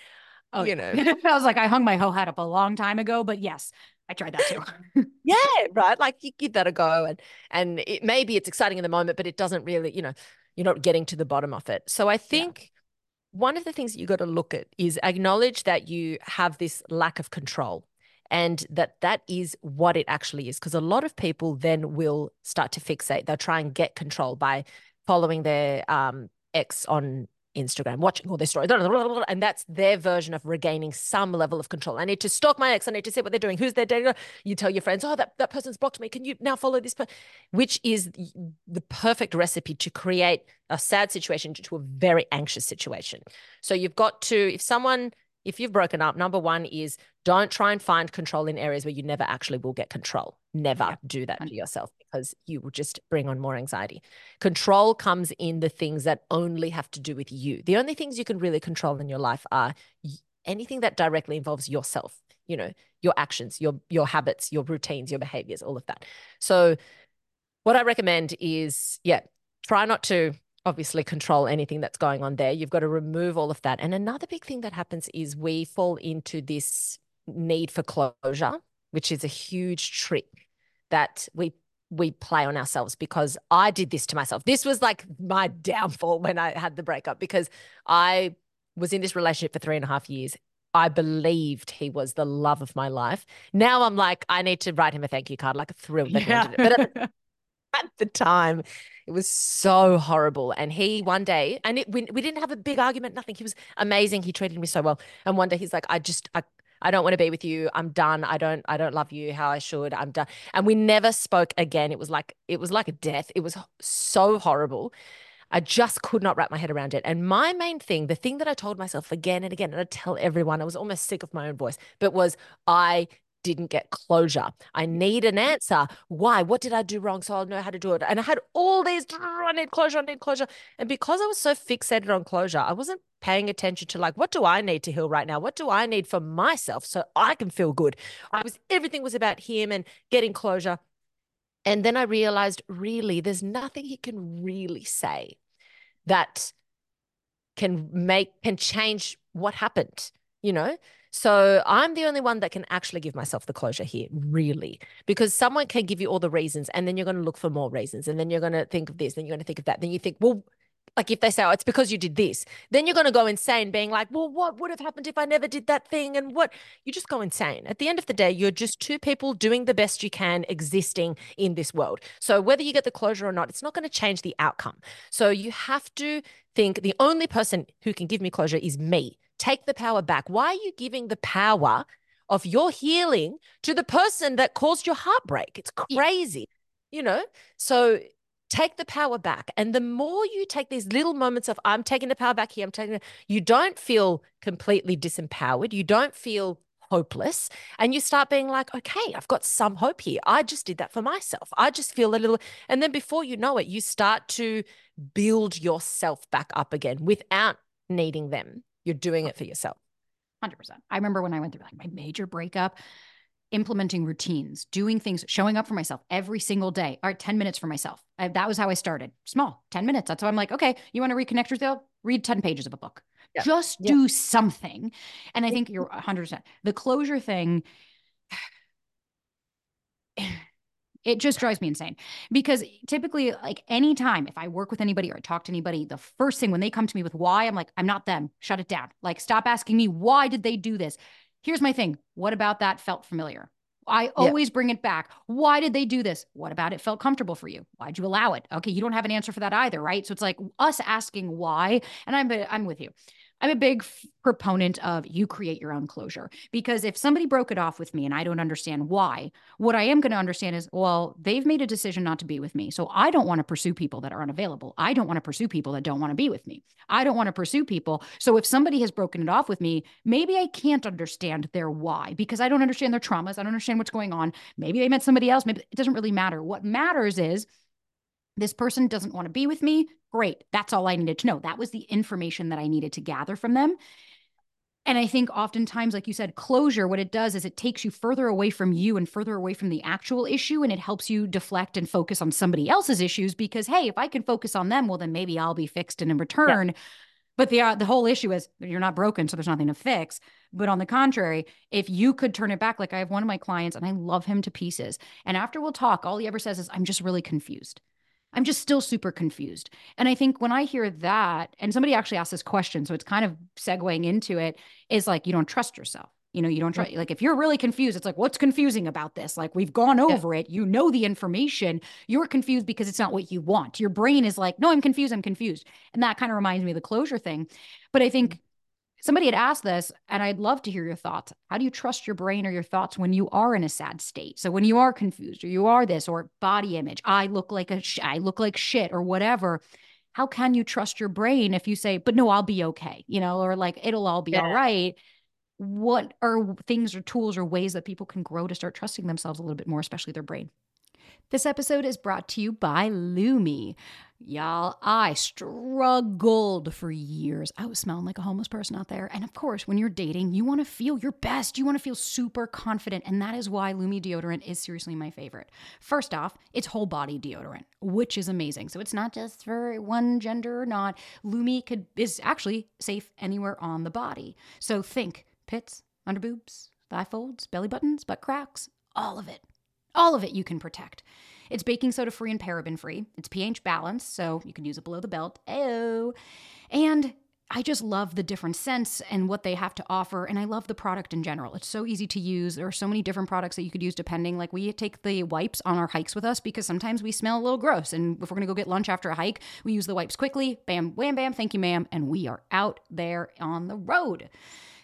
[SPEAKER 2] oh, you know [laughs]
[SPEAKER 1] i was like i hung my hoe hat up a long time ago but yes I tried that too. [laughs]
[SPEAKER 2] yeah, right. Like you give that a go, and and it maybe it's exciting in the moment, but it doesn't really, you know, you're not getting to the bottom of it. So I think one of the things that you got to look at is acknowledge that you have this lack of control and that that is what it actually is because a lot of people then will start to fixate they'll try and get control by following their um, ex on Instagram, watching all their stories, and that's their version of regaining some level of control. I need to stalk my ex. I need to see what they're doing. Who's their data? You tell your friends, oh, that, that person's blocked me. Can you now follow this? person? Which is the perfect recipe to create a sad situation to a very anxious situation. So you've got to, if someone if you've broken up, number one is don't try and find control in areas where you never actually will get control. Never yeah. do that to yourself because you will just bring on more anxiety. Control comes in the things that only have to do with you. The only things you can really control in your life are anything that directly involves yourself, you know, your actions, your your habits, your routines, your behaviors, all of that. So what I recommend is yeah, try not to obviously control anything that's going on there. You've got to remove all of that. And another big thing that happens is we fall into this need for closure, which is a huge trick that we we play on ourselves because I did this to myself. This was like my downfall when I had the breakup because I was in this relationship for three and a half years. I believed he was the love of my life. Now I'm like, I need to write him a thank you card, like a thrill. Yeah. But uh, at [laughs] the time. It was so horrible. And he one day, and it, we, we didn't have a big argument, nothing. He was amazing. He treated me so well. And one day he's like, I just, I, I don't want to be with you. I'm done. I don't, I don't love you how I should. I'm done. And we never spoke again. It was like, it was like a death. It was so horrible. I just could not wrap my head around it. And my main thing, the thing that I told myself again and again, and I tell everyone, I was almost sick of my own voice, but was I didn't get closure. I need an answer. Why? What did I do wrong? So I'll know how to do it. And I had all these, I need closure, I need closure. And because I was so fixated on closure, I wasn't paying attention to like, what do I need to heal right now? What do I need for myself so I can feel good? I was, everything was about him and getting closure. And then I realized really, there's nothing he can really say that can make, can change what happened, you know? So I'm the only one that can actually give myself the closure here, really, because someone can give you all the reasons and then you're going to look for more reasons and then you're going to think of this, then you're going to think of that. Then you think, well, like if they say, oh, it's because you did this, then you're going to go insane being like, well, what would have happened if I never did that thing? And what you just go insane. At the end of the day, you're just two people doing the best you can existing in this world. So whether you get the closure or not, it's not going to change the outcome. So you have to think the only person who can give me closure is me take the power back. Why are you giving the power of your healing to the person that caused your heartbreak? It's crazy, you know? So take the power back. And the more you take these little moments of, I'm taking the power back here, I'm taking it, you don't feel completely disempowered. You don't feel hopeless. And you start being like, okay, I've got some hope here. I just did that for myself. I just feel a little. And then before you know it, you start to build yourself back up again without needing them. You're doing it for yourself.
[SPEAKER 1] 100%. I remember when I went through like my major breakup, implementing routines, doing things, showing up for myself every single day. All right, 10 minutes for myself. I, that was how I started. Small, 10 minutes. That's why I'm like, okay, you want to reconnect yourself? Read 10 pages of a book. Yeah. Just yeah. do something. And I think you're 100%. The closure thing, it just drives me insane because typically, like anytime if I work with anybody or I talk to anybody, the first thing when they come to me with why, I'm like, I'm not them. Shut it down. Like, stop asking me, why did they do this? Here's my thing. What about that felt familiar? I always yeah. bring it back. Why did they do this? What about it felt comfortable for you? Why'd you allow it? Okay, you don't have an answer for that either, right? So it's like us asking why, and I'm I'm with you. I'm a big f- proponent of you create your own closure because if somebody broke it off with me and I don't understand why, what I am going to understand is, well, they've made a decision not to be with me. So I don't want to pursue people that are unavailable. I don't want to pursue people that don't want to be with me. I don't want to pursue people. So if somebody has broken it off with me, maybe I can't understand their why because I don't understand their traumas. I don't understand what's going on. Maybe they met somebody else. Maybe it doesn't really matter. What matters is, this person doesn't want to be with me. Great. That's all I needed to know. That was the information that I needed to gather from them. And I think oftentimes, like you said, closure, what it does is it takes you further away from you and further away from the actual issue. And it helps you deflect and focus on somebody else's issues because, hey, if I can focus on them, well, then maybe I'll be fixed and in return. Yeah. But the uh, the whole issue is you're not broken, so there's nothing to fix. But on the contrary, if you could turn it back, like I have one of my clients, and I love him to pieces. And after we'll talk, all he ever says is, "I'm just really confused." I'm just still super confused. And I think when I hear that, and somebody actually asked this question, so it's kind of segueing into it, is like, you don't trust yourself. You know, you don't try, like, if you're really confused, it's like, what's confusing about this? Like, we've gone over yeah. it. You know the information. You're confused because it's not what you want. Your brain is like, no, I'm confused. I'm confused. And that kind of reminds me of the closure thing. But I think somebody had asked this and i'd love to hear your thoughts. How do you trust your brain or your thoughts when you are in a sad state? So when you are confused or you are this or body image i look like a sh- i look like shit or whatever how can you trust your brain if you say but no i'll be okay you know or like it'll all be yeah. all right. What are things or tools or ways that people can grow to start trusting themselves a little bit more especially their brain this episode is brought to you by Lume. Y'all, I struggled for years. I was smelling like a homeless person out there. And of course, when you're dating, you want to feel your best. You want to feel super confident. And that is why Lume deodorant is seriously my favorite. First off, it's whole body deodorant, which is amazing. So it's not just for one gender or not. Lume could is actually safe anywhere on the body. So think pits, under boobs, thigh folds, belly buttons, butt cracks, all of it. All of it you can protect. It's baking soda free and paraben free. It's pH balanced, so you can use it below the belt. Oh. And I just love the different scents and what they have to offer. And I love the product in general. It's so easy to use. There are so many different products that you could use depending. Like we take the wipes on our hikes with us because sometimes we smell a little gross. And if we're going to go get lunch after a hike, we use the wipes quickly. Bam, wham, bam. Thank you, ma'am. And we are out there on the road.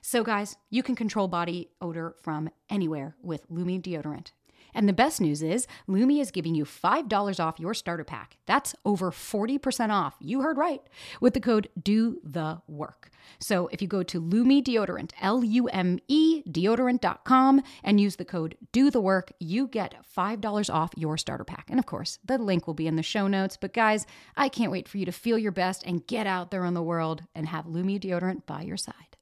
[SPEAKER 1] So, guys, you can control body odor from anywhere with Lume deodorant. And the best news is Lume is giving you $5 off your starter pack. That's over 40% off. You heard right. With the code do the work. So if you go to Lume Deodorant, L U M E deodorant.com and use the code do the work, you get $5 off your starter pack. And of course, the link will be in the show notes. But guys, I can't wait for you to feel your best and get out there in the world and have Lume Deodorant by your side.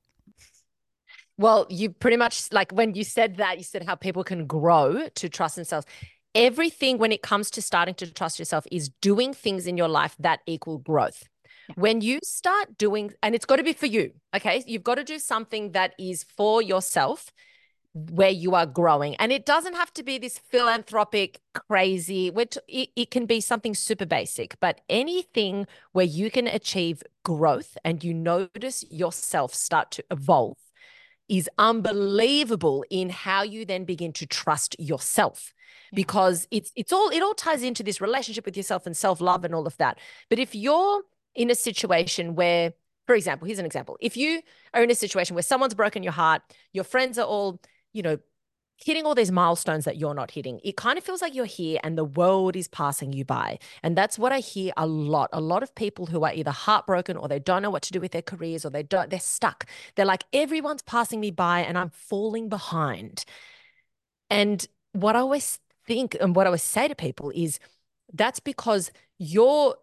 [SPEAKER 2] Well, you pretty much like when you said that, you said how people can grow to trust themselves. Everything when it comes to starting to trust yourself is doing things in your life that equal growth. Yeah. When you start doing, and it's got to be for you, okay? You've got to do something that is for yourself where you are growing. And it doesn't have to be this philanthropic, crazy, which it, it, can be something super basic, but anything where you can achieve growth and you notice yourself start to evolve is unbelievable in how you then begin to trust yourself. Because it's it's all it all ties into this relationship with yourself and self-love and all of that. But if you're in a situation where for example here's an example. If you are in a situation where someone's broken your heart your friends are all you know hitting all these milestones that you're not hitting. It kind of feels like you're here and the world is passing you by. And that's what I hear a lot. A lot of people who are either heartbroken or they don't know what to do with their careers or they don't they're stuck. They're like everyone's passing me by and I'm falling behind. And what I always think and what I always say to people is that's because you're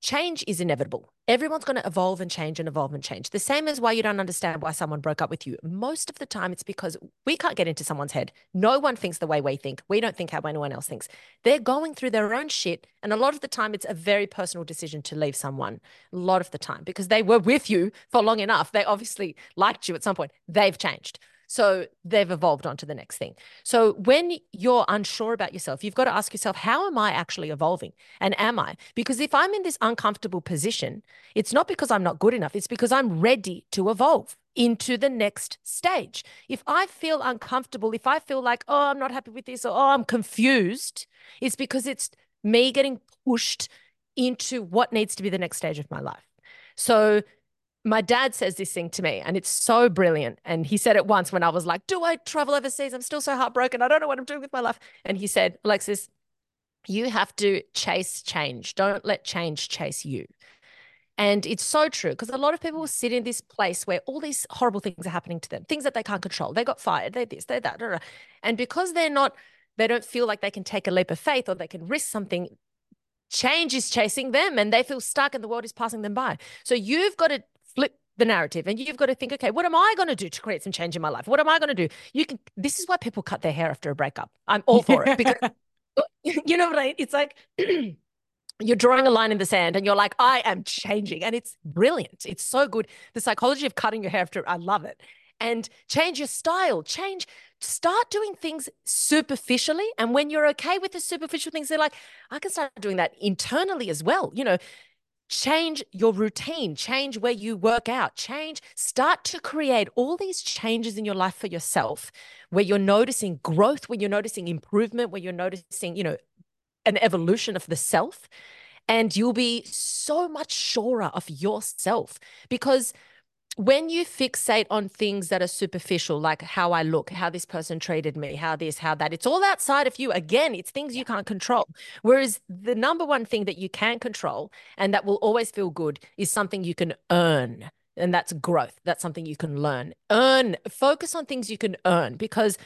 [SPEAKER 2] change is inevitable. Everyone's going to evolve and change and evolve and change. The same as why you don't understand why someone broke up with you. Most of the time, it's because we can't get into someone's head. No one thinks the way we think. We don't think how anyone else thinks. They're going through their own shit. And a lot of the time, it's a very personal decision to leave someone. A lot of the time, because they were with you for long enough. They obviously liked you at some point. They've changed. So they've evolved on to the next thing. So when you're unsure about yourself, you've got to ask yourself, how am I actually evolving? And am I? Because if I'm in this uncomfortable position, it's not because I'm not good enough, it's because I'm ready to evolve into the next stage. If I feel uncomfortable, if I feel like, oh, I'm not happy with this, or oh, I'm confused, it's because it's me getting pushed into what needs to be the next stage of my life. So my dad says this thing to me and it's so brilliant. And he said it once when I was like, Do I travel overseas? I'm still so heartbroken. I don't know what I'm doing with my life. And he said, Alexis, you have to chase change. Don't let change chase you. And it's so true because a lot of people sit in this place where all these horrible things are happening to them, things that they can't control. They got fired, they're this, they're that. Blah, blah. And because they're not, they don't feel like they can take a leap of faith or they can risk something, change is chasing them and they feel stuck and the world is passing them by. So you've got to flip the narrative and you've got to think okay what am i going to do to create some change in my life? What am i going to do? You can this is why people cut their hair after a breakup. I'm all for it because [laughs] [laughs] you know what i mean it's like [clears throat] you're drawing a line in the sand and you're like i am changing and it's brilliant. It's so good. The psychology of cutting your hair after i love it. And change your style. Change start doing things superficially and when you're okay with the superficial things they're like i can start doing that internally as well. You know change your routine, change where you work out, change, start to create all these changes in your life for yourself where you're noticing growth, where you're noticing improvement, where you're noticing, you know, an evolution of the self. And you'll be so much surer of yourself because when you fixate on things that are superficial, like how I look, how this person treated me, how this, how that, it's all outside of you. Again, it's things you can't control. Whereas the number one thing that you can control and that will always feel good is something you can earn. And that's growth. That's something you can learn. Earn, focus on things you can earn because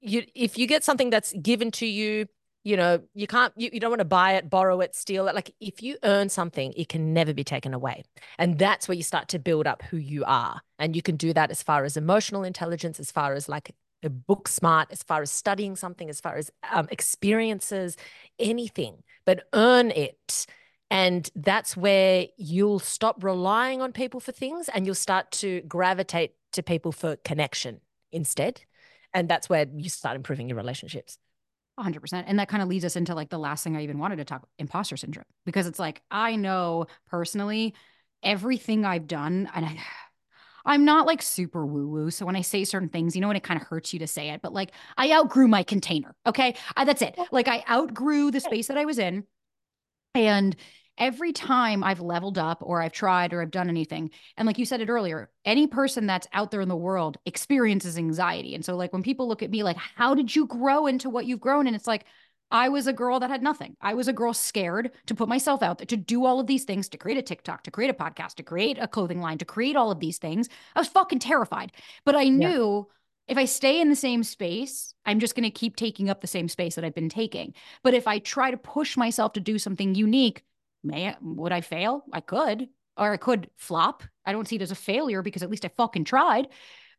[SPEAKER 2] you if you get something that's given to you you know you can't you, you don't want to buy it borrow it steal it. Like if you earn something it can never be taken away. And that's where you start to build up who you are. And you can do that as far as emotional intelligence as far as like a book smart as far as studying something as far as um, experiences anything. But earn it. And that's where you'll stop relying on people for things and you'll start to gravitate to people for connection instead. And that's where you start improving your relationships
[SPEAKER 1] 100%. And that kind of leads us into like the last thing I even wanted to talk imposter syndrome because it's like I know personally everything I've done and I [sighs] I'm not like super woo woo. So when I say certain things, you know, when it kind of hurts you to say it, but like I outgrew my container. Okay. I, that's it. Like I outgrew the space that I was in. And every time I've leveled up or I've tried or I've done anything, and like you said it earlier, any person that's out there in the world experiences anxiety. And so, like, when people look at me, like, how did you grow into what you've grown? And it's like, I was a girl that had nothing. I was a girl scared to put myself out there, to do all of these things, to create a TikTok, to create a podcast, to create a clothing line, to create all of these things. I was fucking terrified. But I knew yeah. if I stay in the same space, I'm just going to keep taking up the same space that I've been taking. But if I try to push myself to do something unique, may I, would I fail? I could, or I could flop. I don't see it as a failure because at least I fucking tried.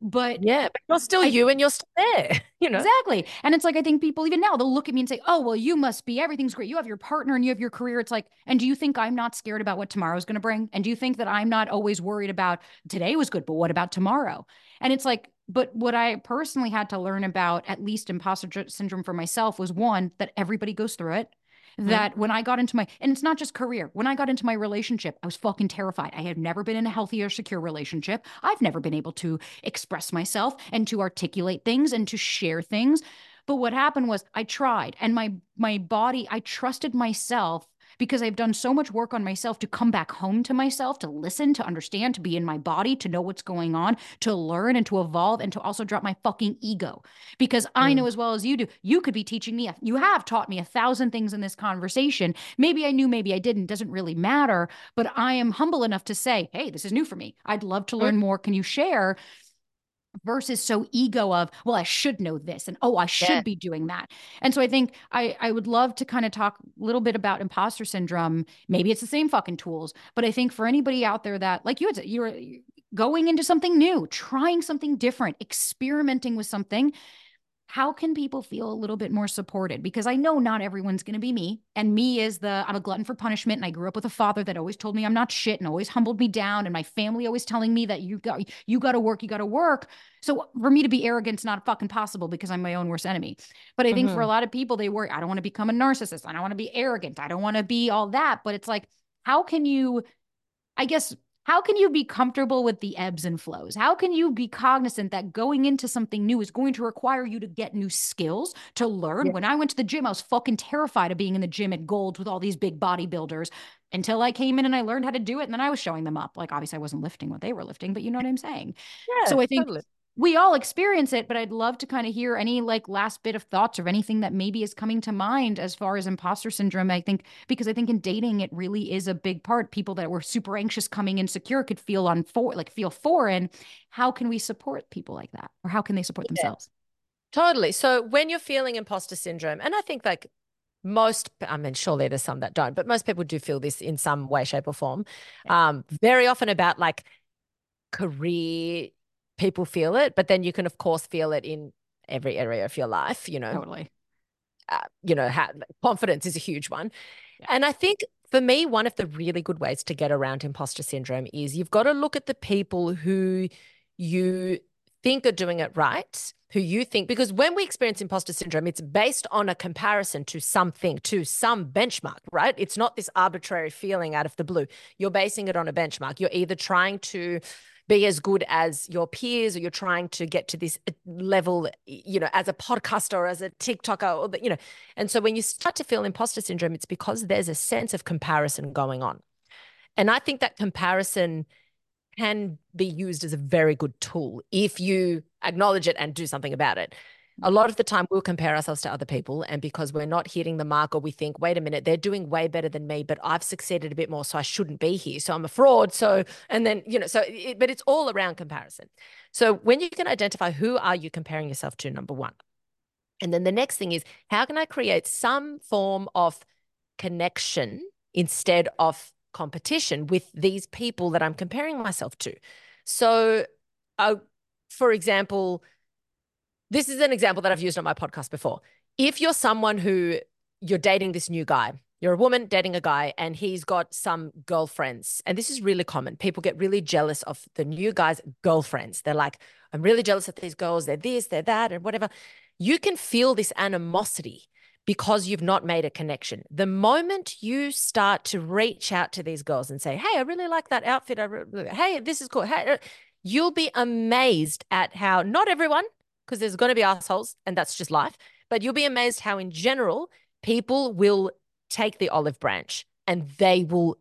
[SPEAKER 1] But
[SPEAKER 2] yeah, but you're still I, you and you're still there, [laughs] you know.
[SPEAKER 1] Exactly. And it's like I think people even now they'll look at me and say, "Oh, well, you must be everything's great. You have your partner and you have your career." It's like, and do you think I'm not scared about what tomorrow's going to bring? And do you think that I'm not always worried about today was good, but what about tomorrow? And it's like, but what I personally had to learn about at least imposter syndrome for myself was one that everybody goes through it. That mm-hmm. when I got into my, and it's not just career, when I got into my relationship, I was fucking terrified. I had never been in a healthy or secure relationship. I've never been able to express myself and to articulate things and to share things. But what happened was I tried and my my body, I trusted myself because I've done so much work on myself to come back home to myself, to listen, to understand, to be in my body, to know what's going on, to learn and to evolve, and to also drop my fucking ego. Because I mm. know as well as you do, you could be teaching me, you have taught me a thousand things in this conversation. Maybe I knew, maybe I didn't, doesn't really matter. But I am humble enough to say, hey, this is new for me. I'd love to mm. learn more. Can you share? Versus so ego of well i should know this and oh i should yeah. be doing that and so i think i i would love to kind of talk a little bit about imposter syndrome maybe it's the same fucking tools but i think for anybody out there that like you had you're going into something new trying something different experimenting with something how can people feel a little bit more supported? Because I know not everyone's going to be me. And me is the, I'm a glutton for punishment. And I grew up with a father that always told me I'm not shit and always humbled me down. And my family always telling me that you got, you got to work, you got to work. So for me to be arrogant is not fucking possible because I'm my own worst enemy. But I think mm-hmm. for a lot of people, they worry, I don't want to become a narcissist. I don't want to be arrogant. I don't want to be all that. But it's like, how can you, I guess, how can you be comfortable with the ebbs and flows? How can you be cognizant that going into something new is going to require you to get new skills to learn? Yeah. When I went to the gym, I was fucking terrified of being in the gym at Gold's with all these big bodybuilders until I came in and I learned how to do it. And then I was showing them up. Like, obviously, I wasn't lifting what they were lifting, but you know what I'm saying? Yeah, so I think totally we all experience it, but I'd love to kind of hear any like last bit of thoughts or anything that maybe is coming to mind as far as imposter syndrome. I think because I think in dating it really is a big part. People that were super anxious coming insecure could feel on for like feel foreign. How can we support people like that? Or how can they support yeah. themselves?
[SPEAKER 2] Totally. So when you're feeling imposter syndrome, and I think like most i mean surely there's some that don't but most people do feel this in some way shape or form yeah. um very often about like career people feel it, but then you can, of course, feel it in every area of your life, you know.
[SPEAKER 1] Totally.
[SPEAKER 2] Uh, you know, how, confidence is a huge one. Yeah. And I think for me, one of the really good ways to get around imposter syndrome is you've got to look at the people who you think are doing it right, who you think, because when we experience imposter syndrome, it's based on a comparison to something, to some benchmark, right? It's not this arbitrary feeling out of the blue. You're basing it on a benchmark. You're either trying to be as good as your peers or you're trying to get to this uh, level you know as a podcaster or as a tiktoker or you know. And so when you start to feel imposter syndrome it's because there's a sense of comparison going on. And i think that comparison can be used as a very good tool if you acknowledge it and do something about it a lot of the time we'll compare ourselves to other people and because we're not hitting the mark or we think wait a minute they're doing way better than me but i've succeeded a bit more so i shouldn't be here so i'm a fraud so and then you know so it, but it's all around comparison. So when you can identify who are you comparing yourself to number one and then the next thing is how can i create some form of connection instead of competition with these people that i'm comparing myself to? So uh, for example this is an example that I've used on my podcast before. If you're someone who you're dating this new guy, you're a woman dating a guy and he's got some girlfriends. And this is really common. People get really jealous of the new guy's girlfriends. They're like, I'm really jealous of these girls. They're this, they're that, and whatever. You can feel this animosity because you've not made a connection. The moment you start to reach out to these girls and say, Hey, I really like that outfit. I really, hey, this is cool. Hey, uh, you'll be amazed at how not everyone, because there's going to be assholes and that's just life. But you'll be amazed how, in general, people will take the olive branch and they will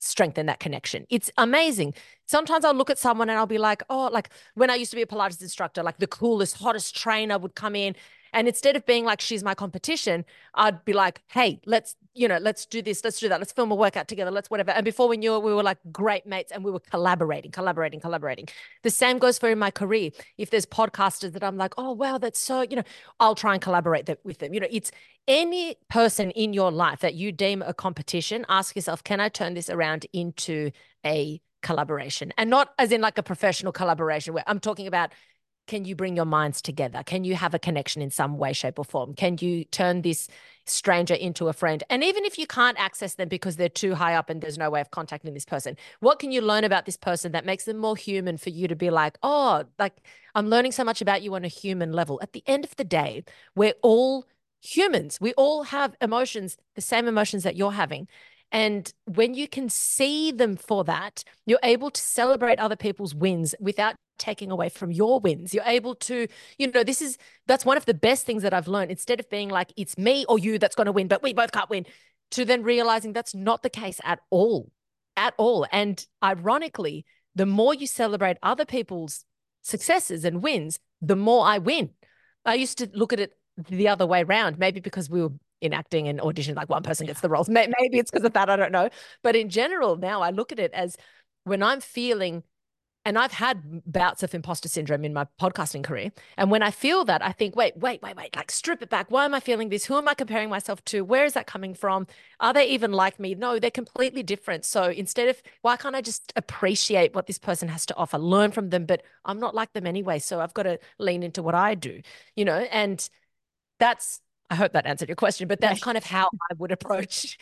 [SPEAKER 2] strengthen that connection. It's amazing. Sometimes I'll look at someone and I'll be like, oh, like when I used to be a Pilates instructor, like the coolest, hottest trainer would come in and instead of being like, she's my competition, I'd be like, hey, let's, you know, let's do this, let's do that, let's film a workout together, let's whatever. And before we knew it, we were like great mates and we were collaborating, collaborating, collaborating. The same goes for in my career. If there's podcasters that I'm like, oh, wow, that's so, you know, I'll try and collaborate that with them. You know, it's any person in your life that you deem a competition, ask yourself, can I turn this around into a collaboration and not as in like a professional collaboration where I'm talking about can you bring your minds together? Can you have a connection in some way, shape, or form? Can you turn this stranger into a friend? And even if you can't access them because they're too high up and there's no way of contacting this person, what can you learn about this person that makes them more human for you to be like, oh, like I'm learning so much about you on a human level? At the end of the day, we're all humans. We all have emotions, the same emotions that you're having. And when you can see them for that, you're able to celebrate other people's wins without taking away from your wins. You're able to, you know, this is that's one of the best things that I've learned. Instead of being like, it's me or you that's going to win, but we both can't win, to then realizing that's not the case at all, at all. And ironically, the more you celebrate other people's successes and wins, the more I win. I used to look at it the other way around, maybe because we were in acting and audition, like one person gets the roles. Maybe it's because of that. I don't know. But in general, now I look at it as when I'm feeling and I've had bouts of imposter syndrome in my podcasting career. And when I feel that, I think, wait, wait, wait, wait, like strip it back. Why am I feeling this? Who am I comparing myself to? Where is that coming from? Are they even like me? No, they're completely different. So instead of, why can't I just appreciate what this person has to offer, learn from them? But I'm not like them anyway. So I've got to lean into what I do, you know? And that's, I hope that answered your question, but that's kind of how I would approach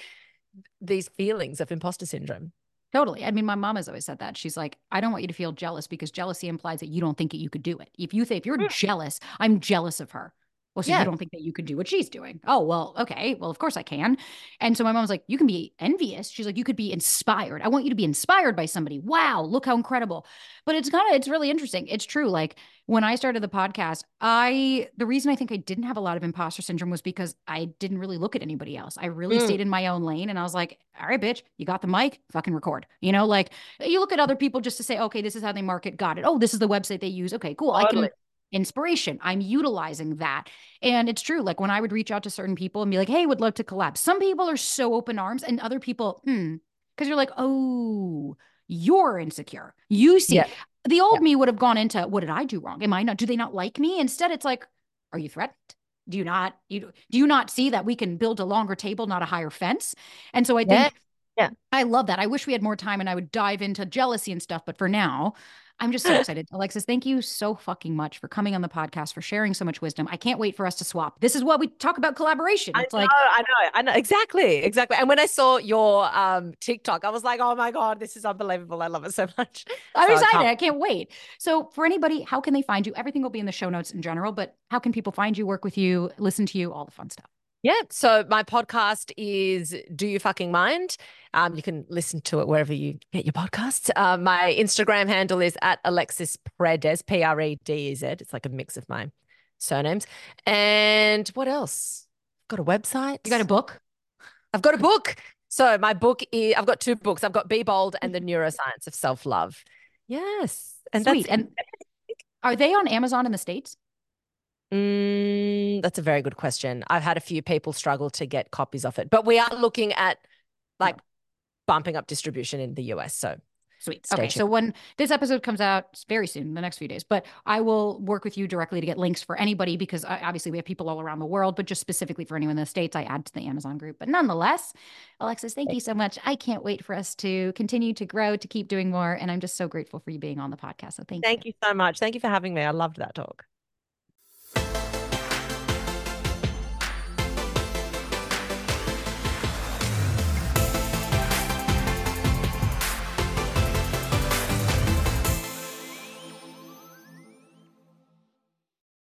[SPEAKER 2] these feelings of imposter syndrome.
[SPEAKER 1] Totally. I mean, my mom has always said that. She's like, I don't want you to feel jealous because jealousy implies that you don't think that you could do it. If you think if you're jealous, I'm jealous of her. Well, so yeah. you don't think that you could do what she's doing. Oh, well, okay. Well, of course I can. And so my mom was like, You can be envious. She's like, You could be inspired. I want you to be inspired by somebody. Wow, look how incredible. But it's kind of, it's really interesting. It's true. Like when I started the podcast, I, the reason I think I didn't have a lot of imposter syndrome was because I didn't really look at anybody else. I really mm. stayed in my own lane and I was like, All right, bitch, you got the mic, fucking record. You know, like you look at other people just to say, Okay, this is how they market. Got it. Oh, this is the website they use. Okay, cool. Totally. I can inspiration. I'm utilizing that. And it's true. Like when I would reach out to certain people and be like, hey, would love to collab. Some people are so open arms and other people, hmm, because you're like, oh, you're insecure. You see, yeah. the old yeah. me would have gone into, what did I do wrong? Am I not, do they not like me? Instead, it's like, are you threatened? Do you not, you do you not see that we can build a longer table, not a higher fence? And so I think yeah. Yeah. I love that. I wish we had more time and I would dive into jealousy and stuff. But for now, I'm just so excited. Alexis, thank you so fucking much for coming on the podcast, for sharing so much wisdom. I can't wait for us to swap. This is what we talk about collaboration. It's
[SPEAKER 2] I
[SPEAKER 1] like
[SPEAKER 2] I know, I know. Exactly. Exactly. And when I saw your um TikTok, I was like, oh my God, this is unbelievable. I love it so much. [laughs]
[SPEAKER 1] I'm so excited. I can't... I can't wait. So for anybody, how can they find you? Everything will be in the show notes in general, but how can people find you, work with you, listen to you, all the fun stuff?
[SPEAKER 2] Yeah. So my podcast is Do You Fucking Mind? Um, you can listen to it wherever you get your podcasts. Uh, my Instagram handle is at Alexis Predez, P R E D E Z. It's like a mix of my surnames. And what else? I've Got a website.
[SPEAKER 1] You got a book?
[SPEAKER 2] I've got a book. So my book is I've got two books. I've got Be Bold and the [laughs] Neuroscience of Self Love. Yes.
[SPEAKER 1] And Sweet. and are they on Amazon in the States?
[SPEAKER 2] Mm, that's a very good question. I've had a few people struggle to get copies of it, but we are looking at like bumping up distribution in the US. So
[SPEAKER 1] Sweet. okay. Tuned. So when this episode comes out very soon, the next few days, but I will work with you directly to get links for anybody because obviously we have people all around the world, but just specifically for anyone in the States, I add to the Amazon group. But nonetheless, Alexis, thank you so much. I can't wait for us to continue to grow, to keep doing more. And I'm just so grateful for you being on the podcast. So thank,
[SPEAKER 2] thank you. Thank you so much. Thank you for having me. I loved that talk.